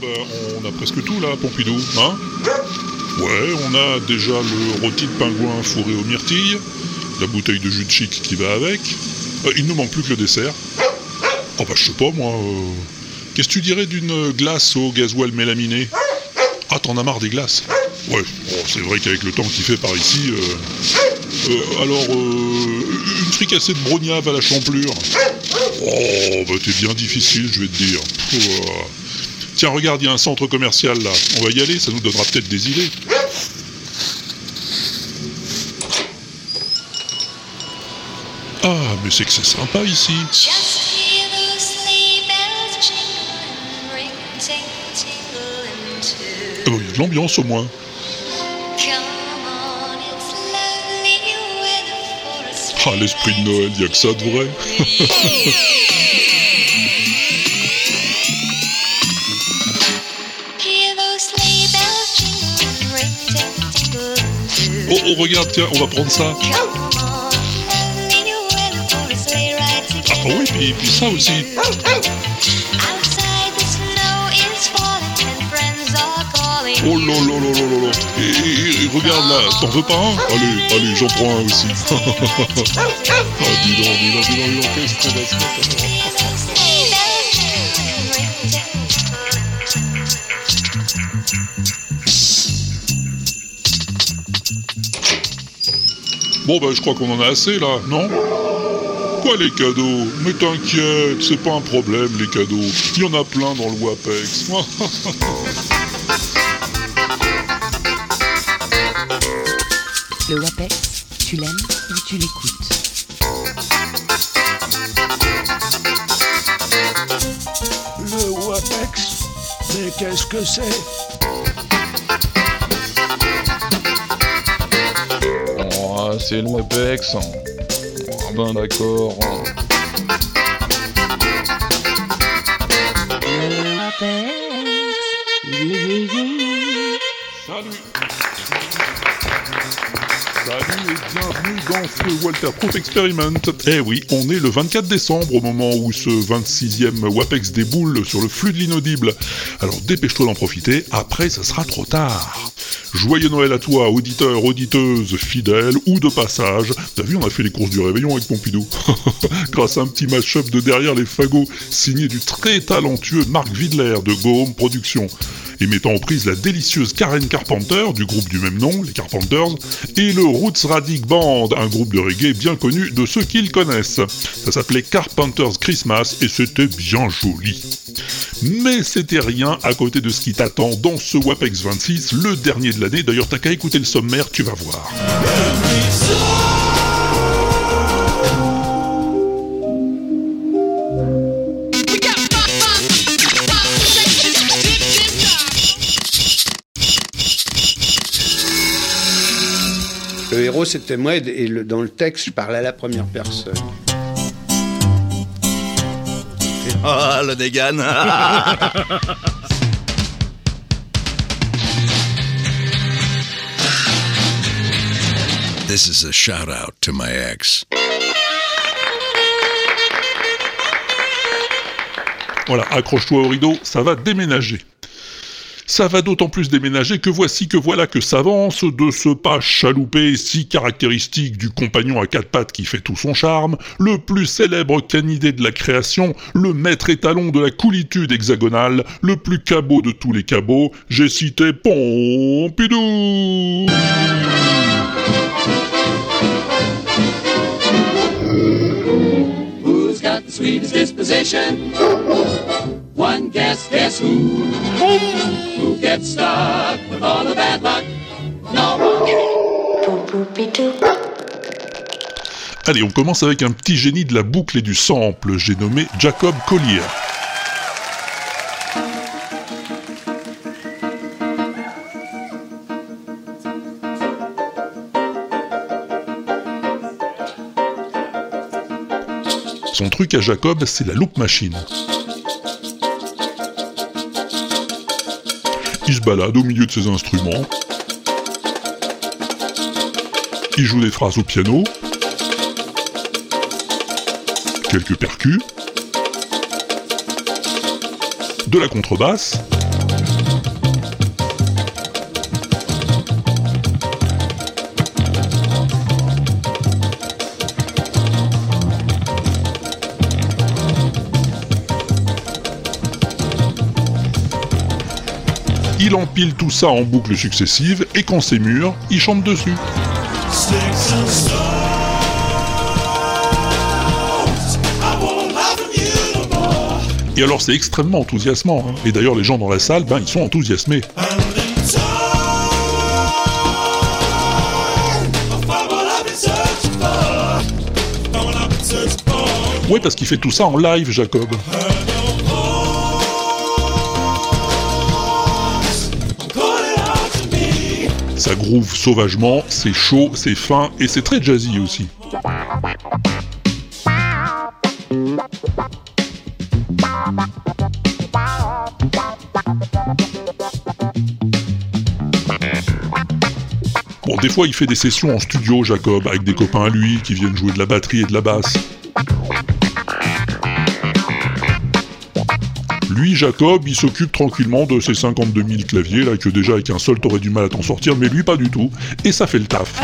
Ben, on a presque tout là, Pompidou, hein? Ouais, on a déjà le rôti de pingouin fourré aux myrtilles, la bouteille de jus de chic qui va avec. Euh, il nous manque plus que le dessert. Oh bah je sais pas moi. euh, Qu'est-ce que tu dirais d'une glace au gasoil mélaminé? Ah t'en as marre des glaces? Ouais, c'est vrai qu'avec le temps qu'il fait par ici. euh, alors, une fricassée de brognave à la champlure. Oh, bah t'es bien difficile, je vais te dire. Tiens, regarde, il y a un centre commercial là. On va y aller, ça nous donnera peut-être des idées. Ah, mais c'est que c'est sympa ici. Ah bon, il y a de l'ambiance au moins. Ah, l'esprit de Noël, il y a que ça de vrai. Oh, regarde, tiens, on va prendre ça. Ah oui, puis, puis ça aussi. Oh là là là là là. Et, et- regarde là, t'en veux pas un? Allez, allez, j'en prends un aussi. ah, dis donc, Bon, bah, je crois qu'on en a assez là, non? Quoi les cadeaux? Mais t'inquiète, c'est pas un problème les cadeaux. Il y en a plein dans le WAPEX. Le WAPEX, tu l'aimes ou tu l'écoutes? Le WAPEX Mais qu'est-ce que c'est? C'est le WAPEX. Ah ben d'accord. Yeah. Salut Salut et bienvenue dans ce Walter Proof Experiment. Eh oui, on est le 24 décembre au moment où ce 26e WAPEX déboule sur le flux de l'inaudible. Alors dépêche-toi d'en profiter, après ça sera trop tard. Joyeux Noël à toi, auditeur, auditeuse, fidèle ou de passage. T'as vu, on a fait les courses du réveillon avec Pompidou. Grâce à un petit mash-up de derrière les fagots, signé du très talentueux Marc Vidler de Go Home Productions et mettant en prise la délicieuse Karen Carpenter du groupe du même nom, les Carpenters, et le Roots Radic Band, un groupe de reggae bien connu de ceux qui le connaissent. Ça s'appelait Carpenters Christmas et c'était bien joli. Mais c'était rien à côté de ce qui t'attend dans ce WAPEX 26, le dernier de l'année. D'ailleurs, t'as qu'à écouter le sommaire, tu vas voir. Le héros, c'était moi, et le- dans le texte, je parlais à la première personne. Oh, le dégan This is a shout out to my ex. Voilà, accroche-toi au rideau, ça va déménager. Ça va d'autant plus déménager que voici que voilà que s'avance de ce pas chaloupé si caractéristique du compagnon à quatre pattes qui fait tout son charme, le plus célèbre canidé de la création, le maître étalon de la coolitude hexagonale, le plus cabot de tous les cabots, j'ai cité Pompidou disposition? Allez, on commence avec un petit génie de la boucle et du sample, j'ai nommé Jacob Collier. Truc à Jacob, c'est la loupe machine. Il se balade au milieu de ses instruments. Il joue des phrases au piano. Quelques percus. De la contrebasse. Il empile tout ça en boucles successives, et quand c'est mûr, il chante dessus. Et alors c'est extrêmement enthousiasmant, hein. et d'ailleurs les gens dans la salle, ben ils sont enthousiasmés. Ouais, parce qu'il fait tout ça en live, Jacob. Sauvagement, c'est chaud, c'est fin et c'est très jazzy aussi. Bon, des fois il fait des sessions en studio, Jacob, avec des copains à lui qui viennent jouer de la batterie et de la basse. Lui, Jacob, il s'occupe tranquillement de ses 52 000 claviers, là, que déjà avec un seul t'aurais du mal à t'en sortir, mais lui pas du tout. Et ça fait le taf.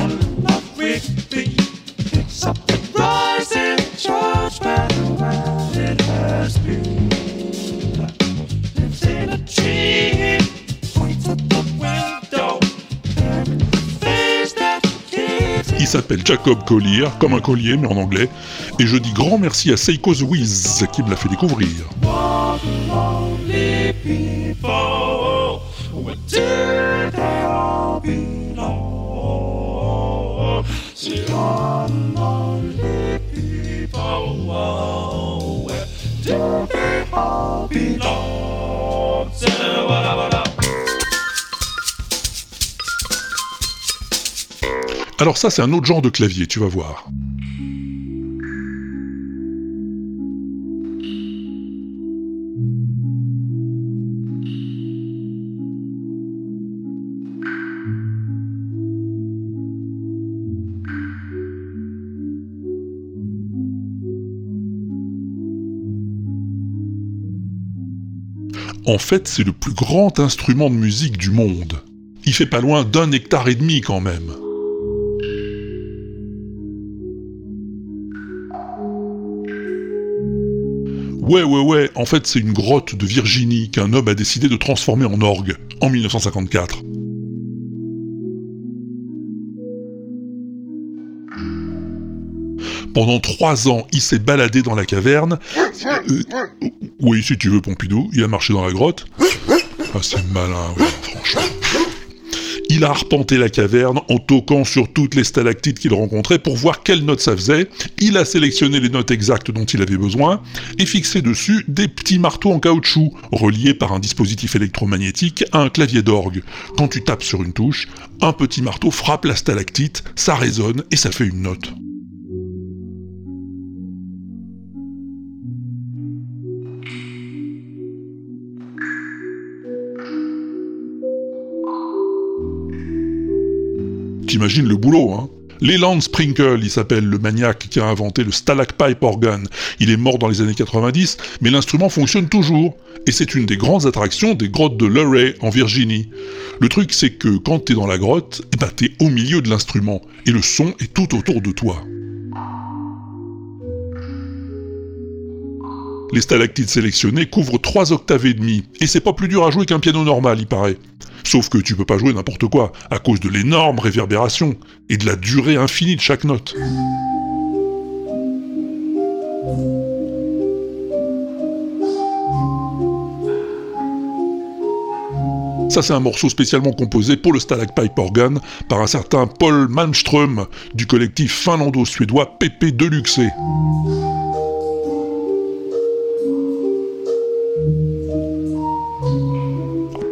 Il s'appelle Jacob Collier, comme un collier mais en anglais, et je dis grand merci à Seiko Wiz qui me l'a fait découvrir. Alors ça c'est un autre genre de clavier, tu vas voir. En fait, c'est le plus grand instrument de musique du monde. Il fait pas loin d'un hectare et demi quand même. Ouais, ouais, ouais, en fait c'est une grotte de Virginie qu'un homme a décidé de transformer en orgue, en 1954. Pendant trois ans, il s'est baladé dans la caverne. Euh, oui, si tu veux, Pompidou, il a marché dans la grotte. Ah, c'est malin, ouais, franchement. Il a arpenté la caverne en toquant sur toutes les stalactites qu'il rencontrait pour voir quelles notes ça faisait. Il a sélectionné les notes exactes dont il avait besoin et fixé dessus des petits marteaux en caoutchouc reliés par un dispositif électromagnétique à un clavier d'orgue. Quand tu tapes sur une touche, un petit marteau frappe la stalactite, ça résonne et ça fait une note. T'imagines le boulot, hein Leland Sprinkle, il s'appelle le maniaque qui a inventé le Stalagpipe Organ. Il est mort dans les années 90, mais l'instrument fonctionne toujours. Et c'est une des grandes attractions des grottes de Luray, en Virginie. Le truc, c'est que quand t'es dans la grotte, eh ben, t'es au milieu de l'instrument, et le son est tout autour de toi. Les stalactites sélectionnées couvrent 3 octaves et demi, et c'est pas plus dur à jouer qu'un piano normal, il paraît. Sauf que tu peux pas jouer n'importe quoi, à cause de l'énorme réverbération, et de la durée infinie de chaque note. Ça, c'est un morceau spécialement composé pour le Stalagpipe Organ par un certain Paul Malmström du collectif finlando-suédois PP Deluxe.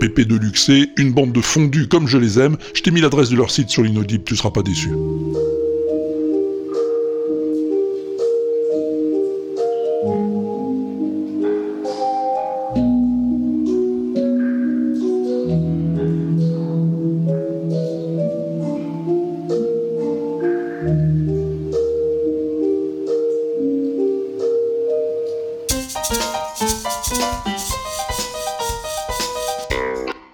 De Luxé, une bande de fondus comme je les aime. Je t'ai mis l'adresse de leur site sur l'inaudible, tu seras pas déçu.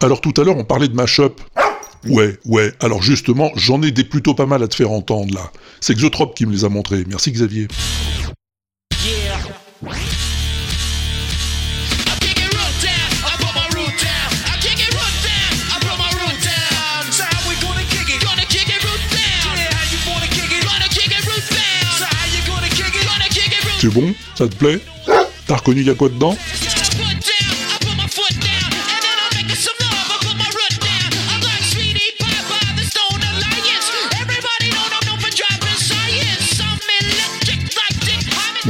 Alors tout à l'heure, on parlait de mashup. Ouais, ouais. Alors justement, j'en ai des plutôt pas mal à te faire entendre là. C'est Xotrop qui me les a montrés. Merci Xavier. C'est bon? Ça te plaît? T'as reconnu y a quoi dedans?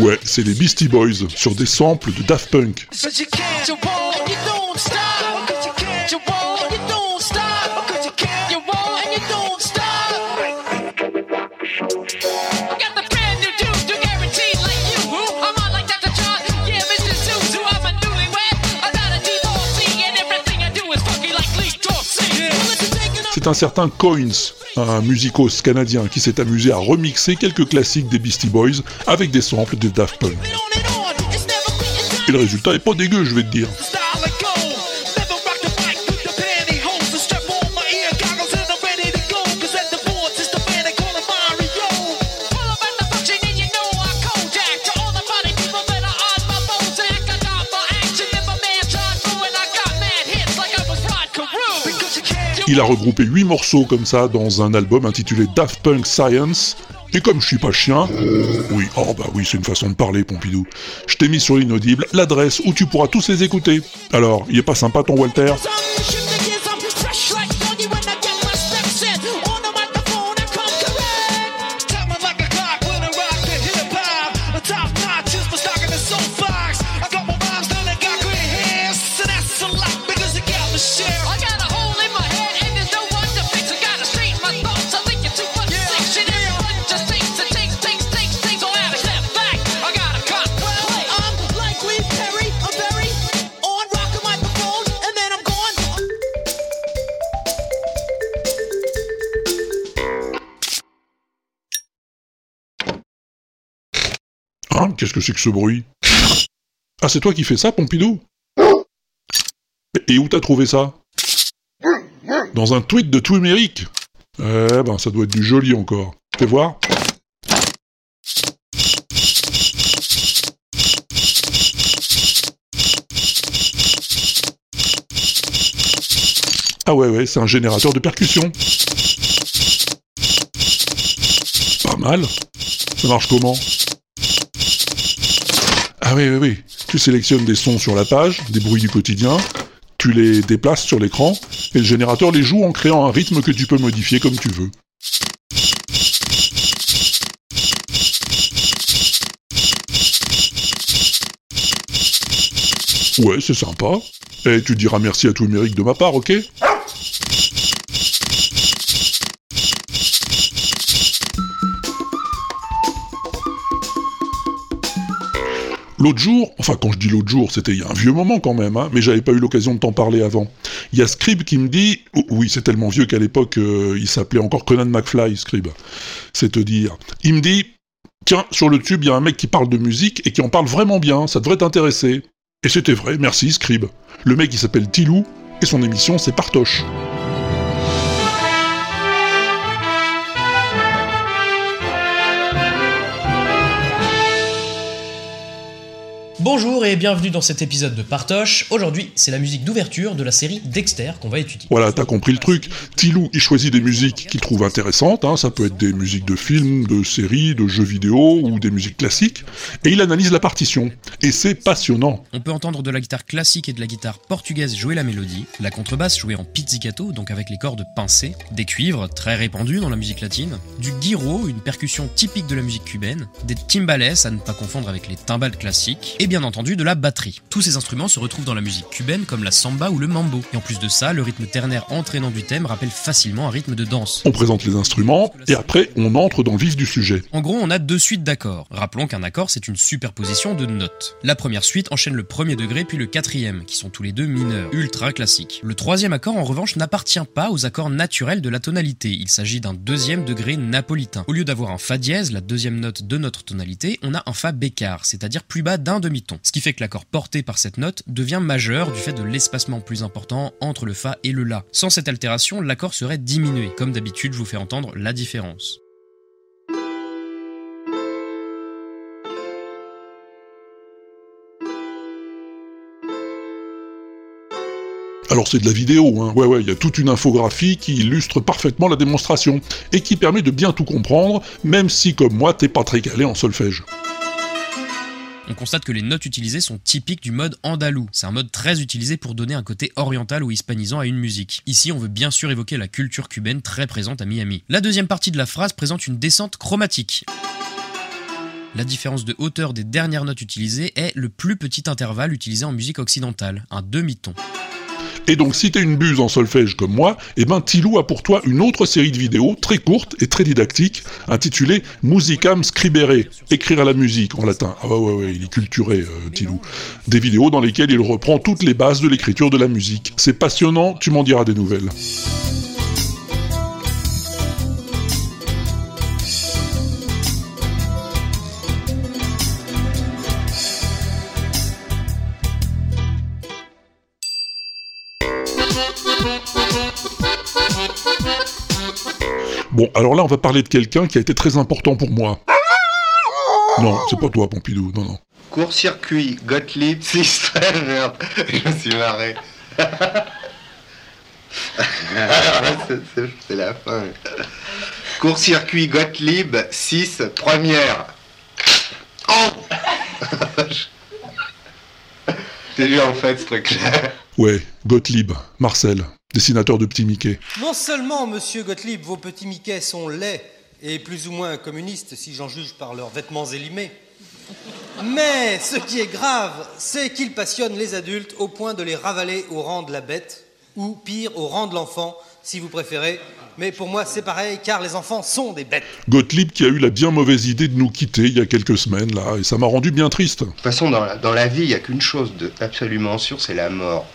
Ouais, c'est les Beastie Boys sur des samples de Daft Punk. C'est un certain Coins, un musicos canadien qui s'est amusé à remixer quelques classiques des Beastie Boys avec des samples de Daft Punk. Et le résultat est pas dégueu, je vais te dire. Il a regroupé 8 morceaux comme ça dans un album intitulé Daft Punk Science. Et comme je suis pas chien, oui, oh bah oui, c'est une façon de parler, Pompidou. Je t'ai mis sur l'inaudible l'adresse où tu pourras tous les écouter. Alors, il est pas sympa ton Walter? Qu'est-ce que c'est que ce bruit Ah, c'est toi qui fais ça, Pompidou Et où t'as trouvé ça Dans un tweet de Twimérique Eh ben, ça doit être du joli encore. Fais voir Ah ouais, ouais, c'est un générateur de percussion. Pas mal. Ça marche comment? Ah oui, oui, oui. Tu sélectionnes des sons sur la page, des bruits du quotidien, tu les déplaces sur l'écran, et le générateur les joue en créant un rythme que tu peux modifier comme tu veux. Ouais, c'est sympa. Et tu diras merci à tout numérique de ma part, ok? L'autre jour, enfin quand je dis l'autre jour, c'était il y a un vieux moment quand même, hein, mais j'avais pas eu l'occasion de t'en parler avant. Il y a Scrib qui me dit, oh, oui c'est tellement vieux qu'à l'époque euh, il s'appelait encore Conan McFly, Scrib, c'est te dire. Il me dit, tiens, sur le tube il y a un mec qui parle de musique et qui en parle vraiment bien, ça devrait t'intéresser. Et c'était vrai, merci Scrib. Le mec il s'appelle Tilou, et son émission c'est Partoche. Bonjour et bienvenue dans cet épisode de Partoche. Aujourd'hui, c'est la musique d'ouverture de la série Dexter qu'on va étudier. Voilà, t'as compris le truc. Tilou, il choisit des musiques qu'il trouve intéressantes, hein. ça peut être des musiques de films, de séries, de jeux vidéo ou des musiques classiques, et il analyse la partition. Et c'est passionnant. On peut entendre de la guitare classique et de la guitare portugaise jouer la mélodie, la contrebasse jouer en pizzicato, donc avec les cordes pincées, des cuivres, très répandus dans la musique latine, du guiro, une percussion typique de la musique cubaine, des timbales, à ne pas confondre avec les timbales classiques, et bien entendu de la batterie. Tous ces instruments se retrouvent dans la musique cubaine comme la samba ou le mambo. Et en plus de ça, le rythme ternaire entraînant du thème rappelle facilement un rythme de danse. On présente les instruments, et après on entre dans le vif du sujet. En gros, on a deux suites d'accords. Rappelons qu'un accord, c'est une superposition de notes. La première suite enchaîne le premier degré puis le quatrième, qui sont tous les deux mineurs, ultra classiques. Le troisième accord, en revanche, n'appartient pas aux accords naturels de la tonalité. Il s'agit d'un deuxième degré napolitain. Au lieu d'avoir un fa dièse, la deuxième note de notre tonalité, on a un fa bécart, c'est-à-dire plus bas d'un Ce qui fait que l'accord porté par cette note devient majeur du fait de l'espacement plus important entre le fa et le la. Sans cette altération, l'accord serait diminué. Comme d'habitude, je vous fais entendre la différence. Alors c'est de la vidéo, hein. ouais ouais, il y a toute une infographie qui illustre parfaitement la démonstration, et qui permet de bien tout comprendre, même si comme moi t'es pas très calé en solfège. On constate que les notes utilisées sont typiques du mode andalou. C'est un mode très utilisé pour donner un côté oriental ou hispanisant à une musique. Ici, on veut bien sûr évoquer la culture cubaine très présente à Miami. La deuxième partie de la phrase présente une descente chromatique. La différence de hauteur des dernières notes utilisées est le plus petit intervalle utilisé en musique occidentale, un demi-ton. Et donc, si t'es une buse en solfège comme moi, eh ben, Tilou a pour toi une autre série de vidéos très courte et très didactique, intitulée Musicam Scribere, écrire à la musique en latin. Ah ouais, ouais, ouais, il est culturé, euh, Tilou. Des vidéos dans lesquelles il reprend toutes les bases de l'écriture de la musique. C'est passionnant, tu m'en diras des nouvelles. Bon, alors là, on va parler de quelqu'un qui a été très important pour moi. Non, c'est pas toi, Pompidou, non, non. Court-circuit, Gottlieb, 6 merde, je me suis marré. C'est- la fin. Court-circuit, Gottlieb, 6, première. Oh T'es vu en fait ce truc-là Ouais, Gottlieb, Marcel, dessinateur de Petit Mickey. Non seulement, monsieur Gottlieb, vos petits Mickey sont laids et plus ou moins communistes, si j'en juge par leurs vêtements élimés, mais ce qui est grave, c'est qu'ils passionnent les adultes au point de les ravaler au rang de la bête, ou pire, au rang de l'enfant, si vous préférez. Mais pour moi, c'est pareil, car les enfants sont des bêtes. Gottlieb qui a eu la bien mauvaise idée de nous quitter il y a quelques semaines, là, et ça m'a rendu bien triste. De toute façon, dans la, dans la vie, il n'y a qu'une chose de absolument sûre, c'est la mort.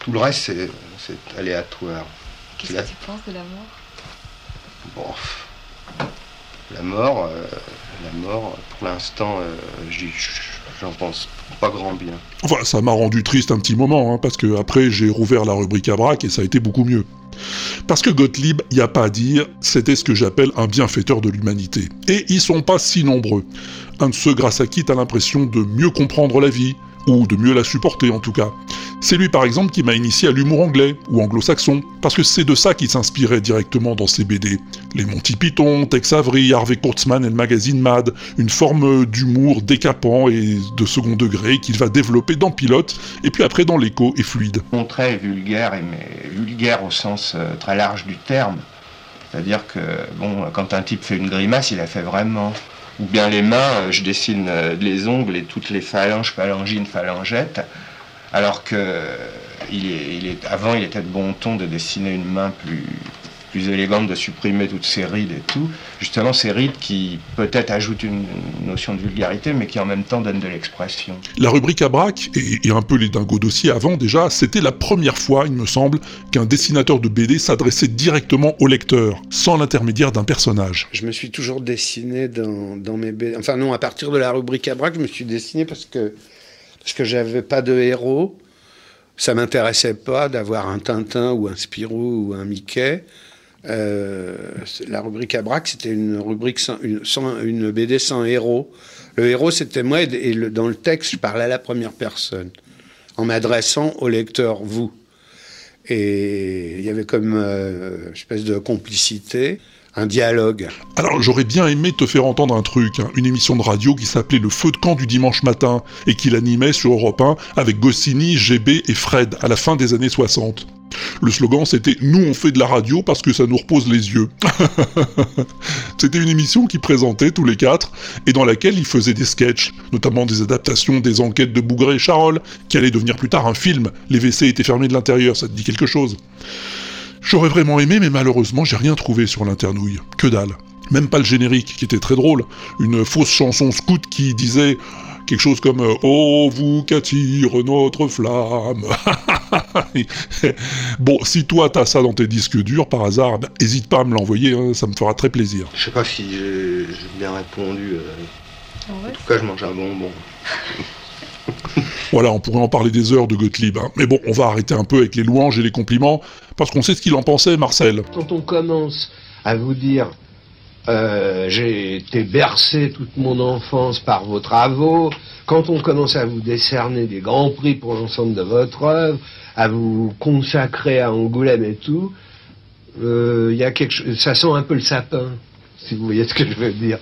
Tout le reste, c'est aléatoire. Qu'est-ce La- que tu penses de la mort? Bon, la mort, euh, la mort, pour l'instant, euh, j'en pense pas grand bien. Enfin, ça m'a rendu triste un petit moment, hein, parce que après j'ai rouvert la rubrique à braque et ça a été beaucoup mieux. Parce que Gottlieb, y a pas à dire, c'était ce que j'appelle un bienfaiteur de l'humanité. Et ils sont pas si nombreux. Un de ceux grâce à qui t'as l'impression de mieux comprendre la vie, ou de mieux la supporter en tout cas. C'est lui par exemple qui m'a initié à l'humour anglais, ou anglo-saxon, parce que c'est de ça qu'il s'inspirait directement dans ses BD. Les Monty Python, Tex Avery, Harvey Kurtzman et le magazine Mad, une forme d'humour décapant et de second degré qu'il va développer dans Pilote, et puis après dans l'écho et fluide. Mon trait vulgaire, mais vulgaire au sens euh, très large du terme. C'est-à-dire que, bon, quand un type fait une grimace, il la fait vraiment. Ou bien les mains, euh, je dessine euh, les ongles et toutes les phalanges, phalangines, phalangettes. Alors que euh, il est, il est, avant, il était de bon ton de dessiner une main plus, plus élégante, de supprimer toutes ces rides et tout. Justement, ces rides qui peut-être ajoutent une, notion de vulgarité, mais qui en même temps donnent de l'expression. La rubrique à braque, et, et un peu les dingos dossiers avant déjà, c'était la première fois, il me semble, qu'un dessinateur de BD s'adressait directement au lecteur, sans l'intermédiaire d'un personnage. Je me suis toujours dessiné dans, dans mes BD. Enfin non, à partir de la rubrique à braque, je me suis dessiné parce que parce que j'avais pas de héros. Ça m'intéressait pas d'avoir un Tintin ou un Spirou ou un Mickey. Euh, la rubrique braque, c'était une rubrique sans, une, sans- BD sans héros. Le héros, c'était moi, et dans le texte, je parlais à la première personne, en m'adressant au lecteur, vous. Et il y avait comme euh, une espèce de complicité, un dialogue. Alors j'aurais bien aimé te faire entendre un truc, hein, une émission de radio qui s'appelait Le Feu de camp du dimanche matin, et qu'il animait sur Europe 1 avec Goscinny, GB et Fred à la fin des années 60. Le slogan c'était Nous on fait de la radio parce que ça nous repose les yeux. c'était une émission qui présentait tous les quatre et dans laquelle ils faisaient des sketchs, notamment des adaptations des enquêtes de Bougré et Charol, qui allait devenir plus tard un film. Les WC étaient fermés de l'intérieur, ça te dit quelque chose? J'aurais vraiment aimé, mais malheureusement, j'ai rien trouvé sur l'internouille. Que dalle. Même pas le générique, qui était très drôle. Une fausse chanson scout qui disait quelque chose comme euh, Oh, vous qu'attire notre flamme. bon, si toi t'as ça dans tes disques durs par hasard, ben, hésite pas à me l'envoyer, hein, ça me fera très plaisir. Je sais pas si j'ai j'ai bien répondu. euh, En tout cas, je mange un bonbon. Voilà, on pourrait en parler des heures de Gottlieb. hein. Mais bon, on va arrêter un peu avec les louanges et les compliments, parce qu'on sait ce qu'il en pensait, Marcel. Quand on commence à vous dire euh, j'ai été bercé toute mon enfance par vos travaux, quand on commence à vous décerner des grands prix pour l'ensemble de votre œuvre, à vous consacrer à Angoulême et tout, euh, y a quelque chose, ça sent un peu le sapin, si vous voyez ce que je veux dire.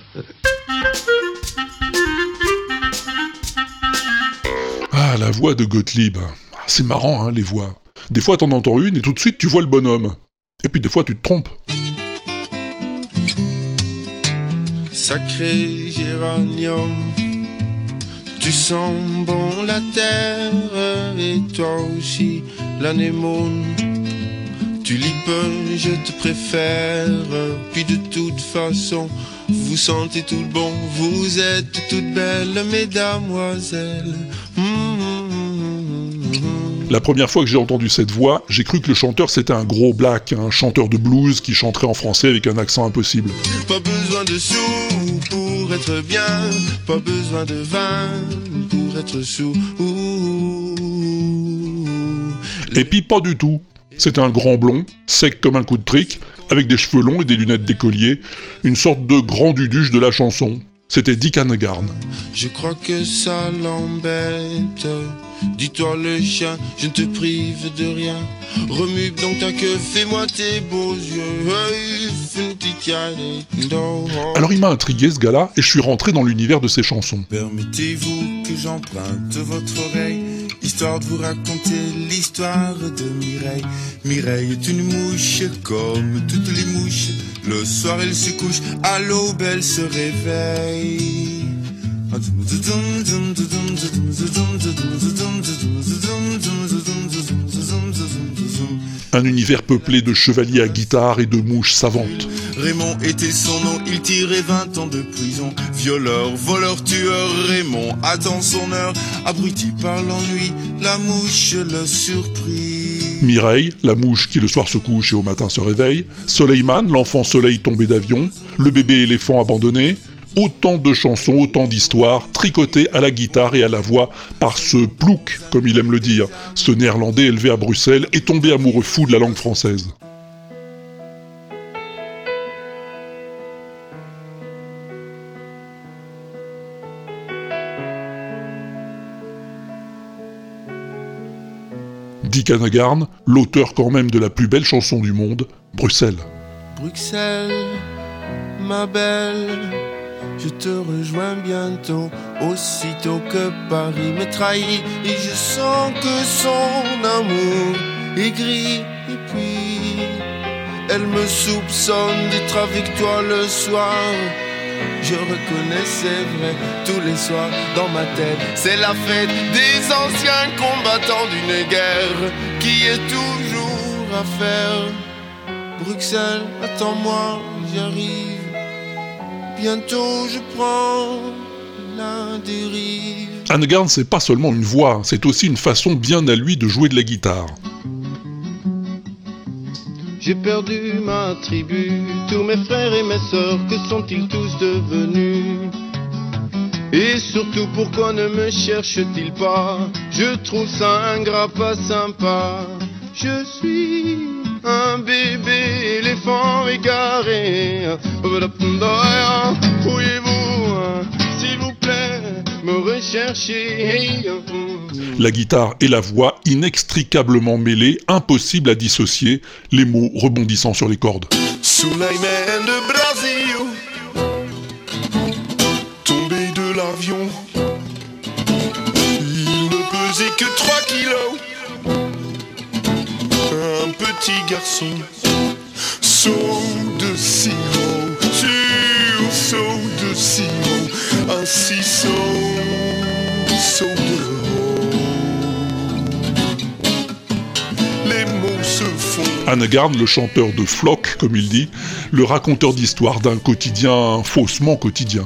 La voix de Gottlieb. Ah, C'est marrant, hein, les voix. Des fois, t'en entends une et tout de suite, tu vois le bonhomme. Et puis des fois, tu te trompes. Sacré géranium, tu sens bon la terre et toi aussi l'anémone. Tulipe, je te préfère, puis de toute façon, vous sentez tout bon, vous êtes toutes belles, mesdamoiselles. La première fois que j'ai entendu cette voix, j'ai cru que le chanteur c'était un gros black, un chanteur de blues qui chanterait en français avec un accent impossible. Pas besoin de sous pour être bien, pas besoin de vin pour être sous. Et puis pas du tout. C'était un grand blond, sec comme un coup de trick, avec des cheveux longs et des lunettes d'écolier, une sorte de grand duduche de la chanson. C'était Dick Hanegarn. Je crois que ça l'embête. Dis-toi le chien, je ne te prive de rien. Remue donc ta queue, fais-moi tes beaux yeux. Alors il m'a intrigué ce gars-là et je suis rentré dans l'univers de ses chansons. Permettez-vous que j'emprunte votre oreille, histoire de vous raconter l'histoire de Mireille. Mireille est une mouche comme toutes les mouches. Le soir elle se couche, à l'aube elle se réveille. Un univers peuplé de chevaliers à guitare et de mouches savantes. Raymond était son nom, il tirait 20 ans de prison. Violeur, voleur, tueur, Raymond attend son heure. Abruti par l'ennui, la mouche le surprit. Mireille, la mouche qui le soir se couche et au matin se réveille. Soleiman, l'enfant soleil tombé d'avion. Le bébé éléphant abandonné. Autant de chansons, autant d'histoires, tricotées à la guitare et à la voix par ce plouc, comme il aime le dire, ce néerlandais élevé à Bruxelles et tombé amoureux fou de la langue française. Dick Hanegarn, l'auteur quand même de la plus belle chanson du monde, Bruxelles. Bruxelles, ma belle, je te rejoins bientôt, aussitôt que Paris me trahit et je sens que son amour est gris et puis elle me soupçonne d'être avec toi le soir. Je reconnais, c'est vrai, tous les soirs dans ma tête, c'est la fête des anciens combattants d'une guerre qui est toujours à faire. Bruxelles, attends-moi, j'arrive. Bientôt je prends la dérive. C'est pas seulement une voix, c'est aussi une façon bien à lui de jouer de la guitare. J'ai perdu ma tribu, tous mes frères et mes sœurs, que sont-ils tous devenus? Et surtout, pourquoi ne me cherche-t-il pas? Je trouve ça ingrat, pas sympa. Je suis un bébé éléphant égaré. Pourriez-vous, s'il vous plaît, me rechercher La guitare et la voix inextricablement mêlées, impossible à dissocier, les mots rebondissant sur les cordes. Petit garçon, saut de sirop, sur saut de sirop, ainsi saut, saut de Les mots se font. Hanegarn, le chanteur de Flock, comme il dit, le raconteur d'histoire d'un quotidien faussement quotidien.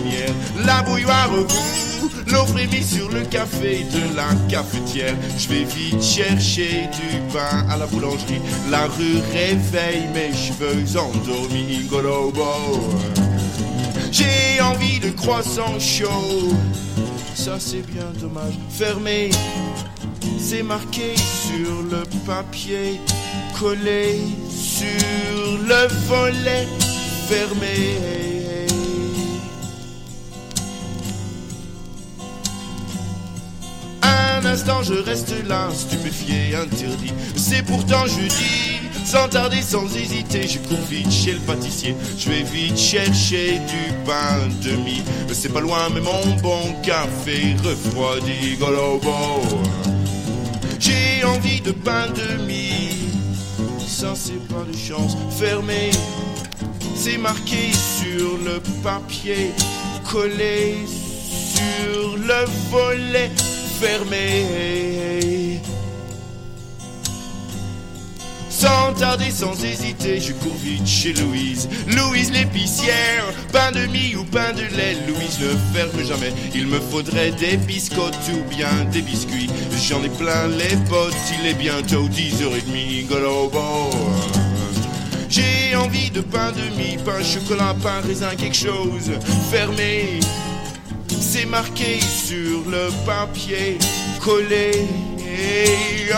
la bouilloire bout L'eau frémit sur le café de la cafetière. Je vais vite chercher du pain à la boulangerie. La rue réveille mes cheveux endormis. Golobo. J'ai envie de croissant chaud. Ça c'est bien dommage. Fermé. C'est marqué sur le papier. Collé sur le volet. Fermé. Un instant je reste là, stupéfié, interdit. C'est pourtant jeudi, sans tarder, sans hésiter, je cours vite chez le pâtissier. Je vais vite chercher du pain demi. C'est pas loin, mais mon bon café refroidi, golobo. J'ai envie de pain demi. Ça c'est pas de chance, fermé. C'est marqué sur le papier, collé sur le volet fermé. Sans tarder, sans hésiter, je cours vite chez Louise. Louise l'épicière, pain de mie ou pain de lait. Louise ne ferme jamais. Il me faudrait des biscottes ou bien des biscuits. J'en ai plein les potes, il est bientôt 10h30. Golobo. J'ai envie de pain de mie, pain chocolat, pain raisin, quelque chose fermé. C'est marqué sur le papier, collé et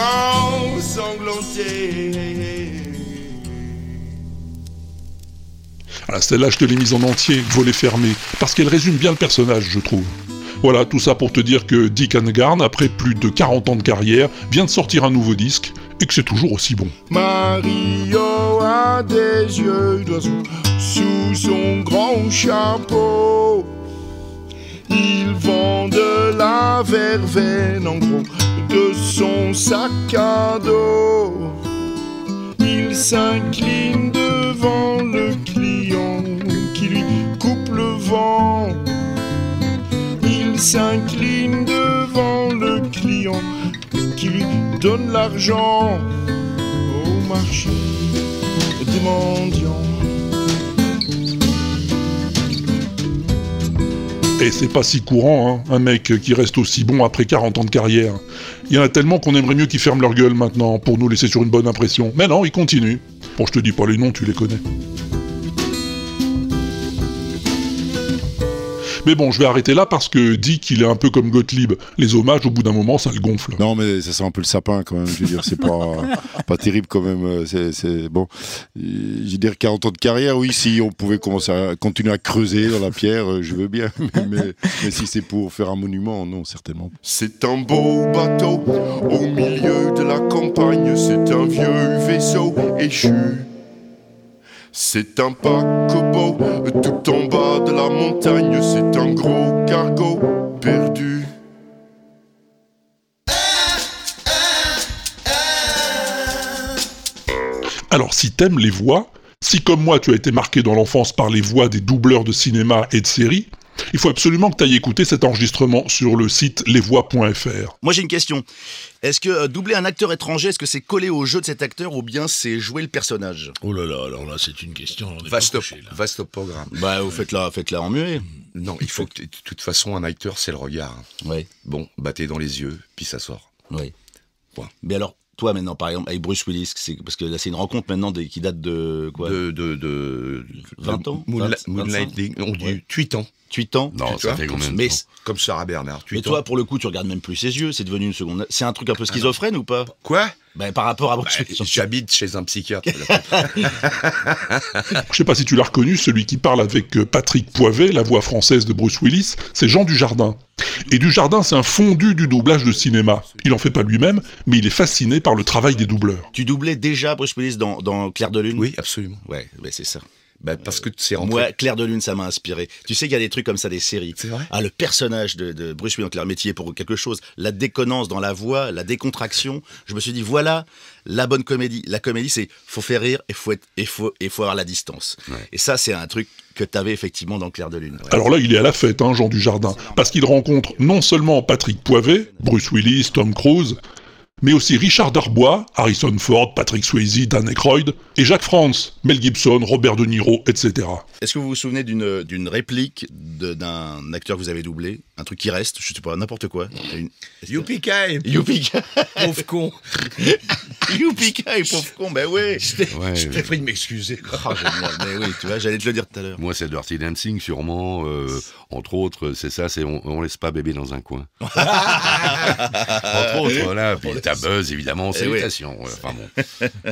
ensanglanté. Ah, celle-là, je te l'ai mise en entier, volet fermé, parce qu'elle résume bien le personnage, je trouve. Voilà, tout ça pour te dire que Dick Annegarn, après plus de 40 ans de carrière, vient de sortir un nouveau disque, et que c'est toujours aussi bon. Mario a des yeux d'oiseau sous son grand chapeau. Il vend de la verveine en gros de son sac à dos. Il s'incline devant le client qui lui coupe le vent. Il s'incline devant le client qui lui donne l'argent au marché des mendiants. Et c'est pas si courant, hein, un mec qui reste aussi bon après 40 ans de carrière. Il y en a tellement qu'on aimerait mieux qu'ils ferment leur gueule maintenant pour nous laisser sur une bonne impression. Mais non, ils continuent. Bon, je te dis pas les noms, tu les connais. Mais bon, je vais arrêter là parce que dit qu'il est un peu comme Gottlieb. Les hommages, au bout d'un moment, ça le gonfle. Non, mais ça sent un peu le sapin quand même. Je veux dire, c'est pas, pas terrible quand même. euh, C'est, bon. Je veux dire, 40 ans de carrière, oui, si on pouvait commencer à continuer à creuser dans la pierre, euh, je veux bien. Mais, mais- mais si c'est pour faire un monument, non, certainement. pas. C'est un beau bateau au milieu de la campagne, c'est un vieux vaisseau échu. C'est un paquebot tout en bas de la montagne, c'est un gros cargo perdu. Alors si t'aimes les voix, si comme moi tu as été marqué dans l'enfance par les voix des doubleurs de cinéma et de séries, il faut absolument que tu ailles écouter cet enregistrement sur le site lesvoix.fr. Moi j'ai une question. Est-ce que euh, doubler un acteur étranger, est-ce que c'est coller au jeu de cet acteur ou bien c'est jouer le personnage? Oh là là, alors là, c'est une question. on est pas Vaste, couché, là. vaste programme. Bah vous faites-la faites -la en muet. Non, il faut que, de toute façon, un acteur, c'est le regard. Oui. Bon, battez dans les yeux, puis ça sort. Oui. Point. Mais alors, toi maintenant, par exemple, avec Bruce Willis, c'est parce que là c'est une rencontre maintenant qui date de quoi? De, de, de, 20 ans? Moonla- 20, Moonlighting, on dit Ouais. 8 ans. 8 ans? Non, Tu vois Mais, Comme Sarah Bernard, 8 mais ans. toi, pour le coup, tu regardes même plus ses yeux, c'est devenu une seconde. C'est un truc un peu schizophrène ou pas? Quoi? Ben, Par rapport à Bruce Willis. J'habite chez un psychiatre. Je sais pas si tu l'as reconnu, celui qui parle avec euh, Patrick Poivet, la voix française de Bruce Willis, c'est Jean Dujardin. Et Dujardin, c'est un fondu du doublage de cinéma. Il en fait pas lui-même, mais il est fasciné par le travail des doubleurs. Tu doublais déjà Bruce Willis dans, dans Clair de Lune? Oui, absolument. Ouais, ouais c'est ça. Bah, parce que c'est rentré. Moi, Clair de Lune, ça m'a inspiré. Tu sais qu'il y a des trucs comme ça, des séries. C'est vrai Ah, le personnage de, de Bruce Willis dans Clair Métier pour quelque chose, la déconnance dans la voix, la décontraction. Je me suis dit, voilà la bonne comédie. La comédie, c'est faut faire rire et faut être, et faut, et faut avoir la distance. Et ça, c'est un truc que tu avais effectivement dans Clair de Lune. Alors là, il est à la fête, hein, Jean Dujardin, parce qu'il rencontre non seulement Patrick Poivet, Bruce Willis, Tom Cruise, mais aussi Richard Darbois, Harrison Ford, Patrick Swayze, Dan Aykroyd, et Jacques France, Mel Gibson, Robert De Niro, etc. est-ce que vous vous souvenez d'une d'une réplique de- d'un acteur que vous avez doublé, un truc qui reste, je sais pas, n'importe quoi. Une... Youpi-Kai Youpi-Kai Pauvre con Youpi-Kai, pauvre con, ben ouais Ouais. Je t'ai pris de m'excuser. Oh, génial, mais oui, tu vois, j'allais te le dire tout à l'heure. Moi, c'est Dirty Dancing, sûrement. euh, entre autres, c'est ça, c'est on, on laisse pas bébé dans un coin. entre autres, voilà. Puis ta buzz, évidemment, Eh salutations. ouais, Enfin bon.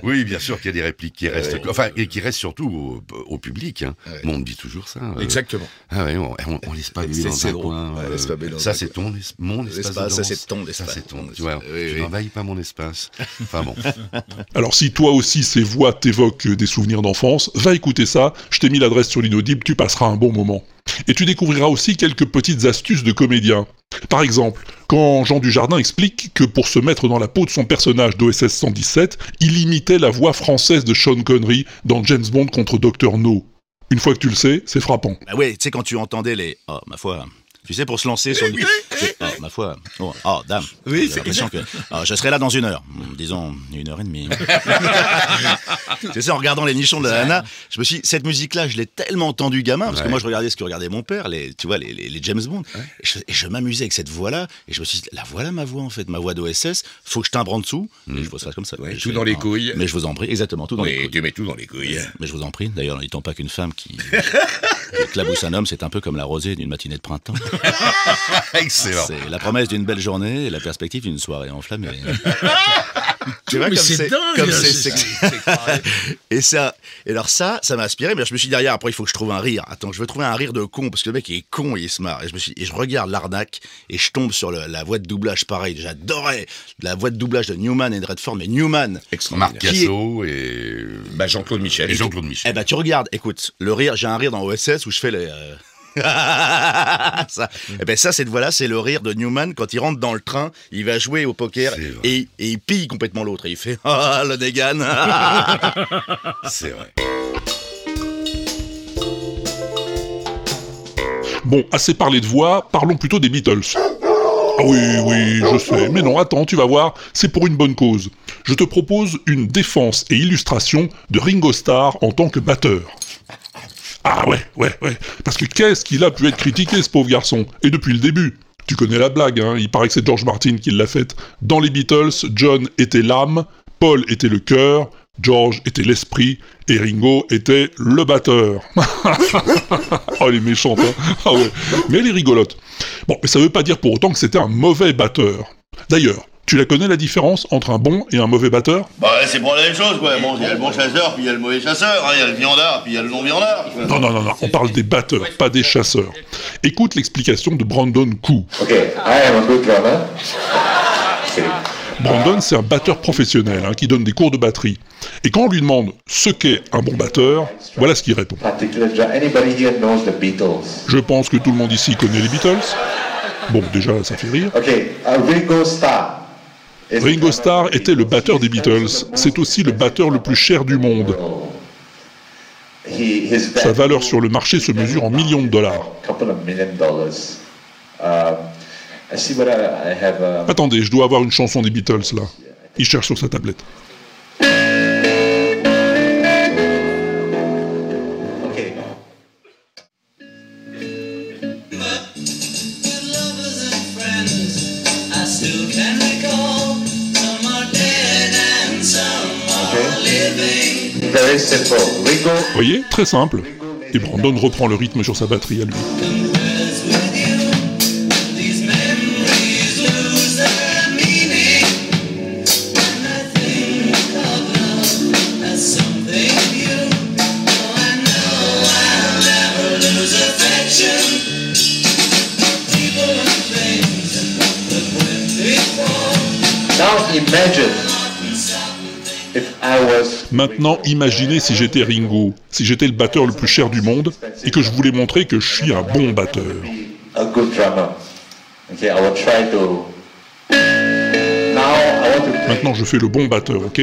Oui, bien sûr qu'il y a des répliques qui restent, ouais. enfin, et qui restent surtout au, au public. Hein. Moi, on me dit toujours ça. euh, Exactement. Ah ouais, on, on, on laisse pas C'est- dans c'est un coin. Ouais, euh, laisse pas bébé dans ça, c'est ton, es- mon espace. L'espace, de ça, c'est ton Ça, espace. c'est ton. Tu vois, espace. Oui, tu oui. n'envahis pas mon espace. Enfin bon. Alors si toi aussi ces voix t'évoquent des souvenirs d'enfance, va écouter ça, je t'ai mis l'adresse sur l'inaudible, tu passeras un bon moment. Et tu découvriras aussi quelques petites astuces de comédien. Par exemple, quand Jean Dujardin explique que pour se mettre dans la peau de son personnage d'OSS 117, il imitait la voix française de Sean Connery dans James Bond contre Dr No. Une fois que tu le sais, c'est frappant. Bah ouais, tu sais, quand tu entendais les. Oh, ma foi. Tu sais, pour se lancer sur. C'est- Oh, ma foi. Oh, oh, dame. Oui, J'ai l'impression que. oh, je serai là dans une heure. Hum, Disons, une heure et demie. tu sais, en regardant les nichons de la Nana, je me suis dit, cette musique-là, je l'ai tellement entendue gamin, parce que Ouais. moi, je regardais ce que regardait mon père, les, tu vois, les, les- les James Bond. Et je, m'amusais avec cette voix-là, et je me suis dit, la voilà ma voix, en fait, ma voix d'OSS, faut que je timbre en dessous, et je vois ça comme ça. Je tout fais, dans les oh, couilles. Mais je vous en prie, exactement, tout dans les Oui, couilles. tu mets tout dans les couilles. Mais je vous en prie, d'ailleurs, n'étant pas qu'une femme qui, qui éclabousse un homme, c'est un peu comme la rosée d'une matinée de printemps. Excellent. C'est la promesse d'une belle journée et la perspective d'une soirée enflammée. tu vois Mais comme c'est dingue, c'est-. Et ça, et alors ça, ça m'a inspiré. Mais je me suis dit derrière, après il faut que je trouve un rire. Attends, je veux trouver un rire de con parce que le mec il est con, il se marre. Et je me suis, et je regarde l'arnaque et je tombe sur le- la voix de doublage pareil. J'adorais la voix de doublage de Newman et de Redford, mais Newman. Marc Casso et Bah, Jean-Claude Michel. et Jean-Claude Michel. Eh ben tu regardes, écoute, le rire, j'ai un rire dans OSS où je fais les. euh, ça, eh ben ça, cette voix-là, c'est le rire de Newman quand il rentre dans le train, il va jouer au poker et, et il pille complètement l'autre. Et il fait Ah, le Negan C'est vrai. Bon, assez parlé de voix, parlons plutôt des Beatles. Ah oui, oui, je sais, mais non, attends, tu vas voir, c'est pour une bonne cause. Je te propose une défense et illustration de Ringo Starr en tant que batteur. Ah ouais, ouais, ouais, parce que qu'est-ce qu'il a pu être critiqué, ce pauvre garçon, et depuis le début. Tu connais la blague, hein, il paraît que c'est George Martin qui l'a faite. Dans les Beatles, John était l'âme, Paul était le cœur, George était l'esprit, et Ringo était le batteur. oh, elle est méchante, hein Ah ouais, mais elle est rigolote. Bon, mais ça veut pas dire pour autant que c'était un mauvais batteur. D'ailleurs, tu la connais la différence entre un bon et un mauvais batteur? Bah, c'est pour la même chose, quoi. Bon, il y a le bon chasseur, puis il y a le mauvais chasseur, hein. il y a le viandard, puis il y a le non-viandard. Non, non, non, non, on parle des batteurs, pas des chasseurs. Écoute l'explication de Brandon Koo. Okay, I am a good drummer. Brandon, c'est un batteur professionnel hein, qui donne des cours de batterie. Et quand on lui demande ce qu'est un bon batteur, voilà ce qu'il répond. Particular drum. Anybody here knows the Beatles? Je pense que tout le monde ici connaît les Beatles. Bon, déjà, ça fait rire. Okay, uh, Ringo Starr. Ringo Starr était le batteur des Beatles. C'est aussi le batteur le plus cher du monde. Sa valeur sur le marché se mesure en millions de dollars. Um. Um, Attendez, je dois avoir une chanson des Beatles là. Il cherche sur sa tablette. Voyez Très simple. Et Brandon reprend le rythme sur sa batterie à lui. Imagine Maintenant, imaginez si j'étais Ringo, si j'étais le batteur le plus cher du monde, et que je voulais montrer que je suis un bon batteur. Maintenant, je fais le bon batteur, ok?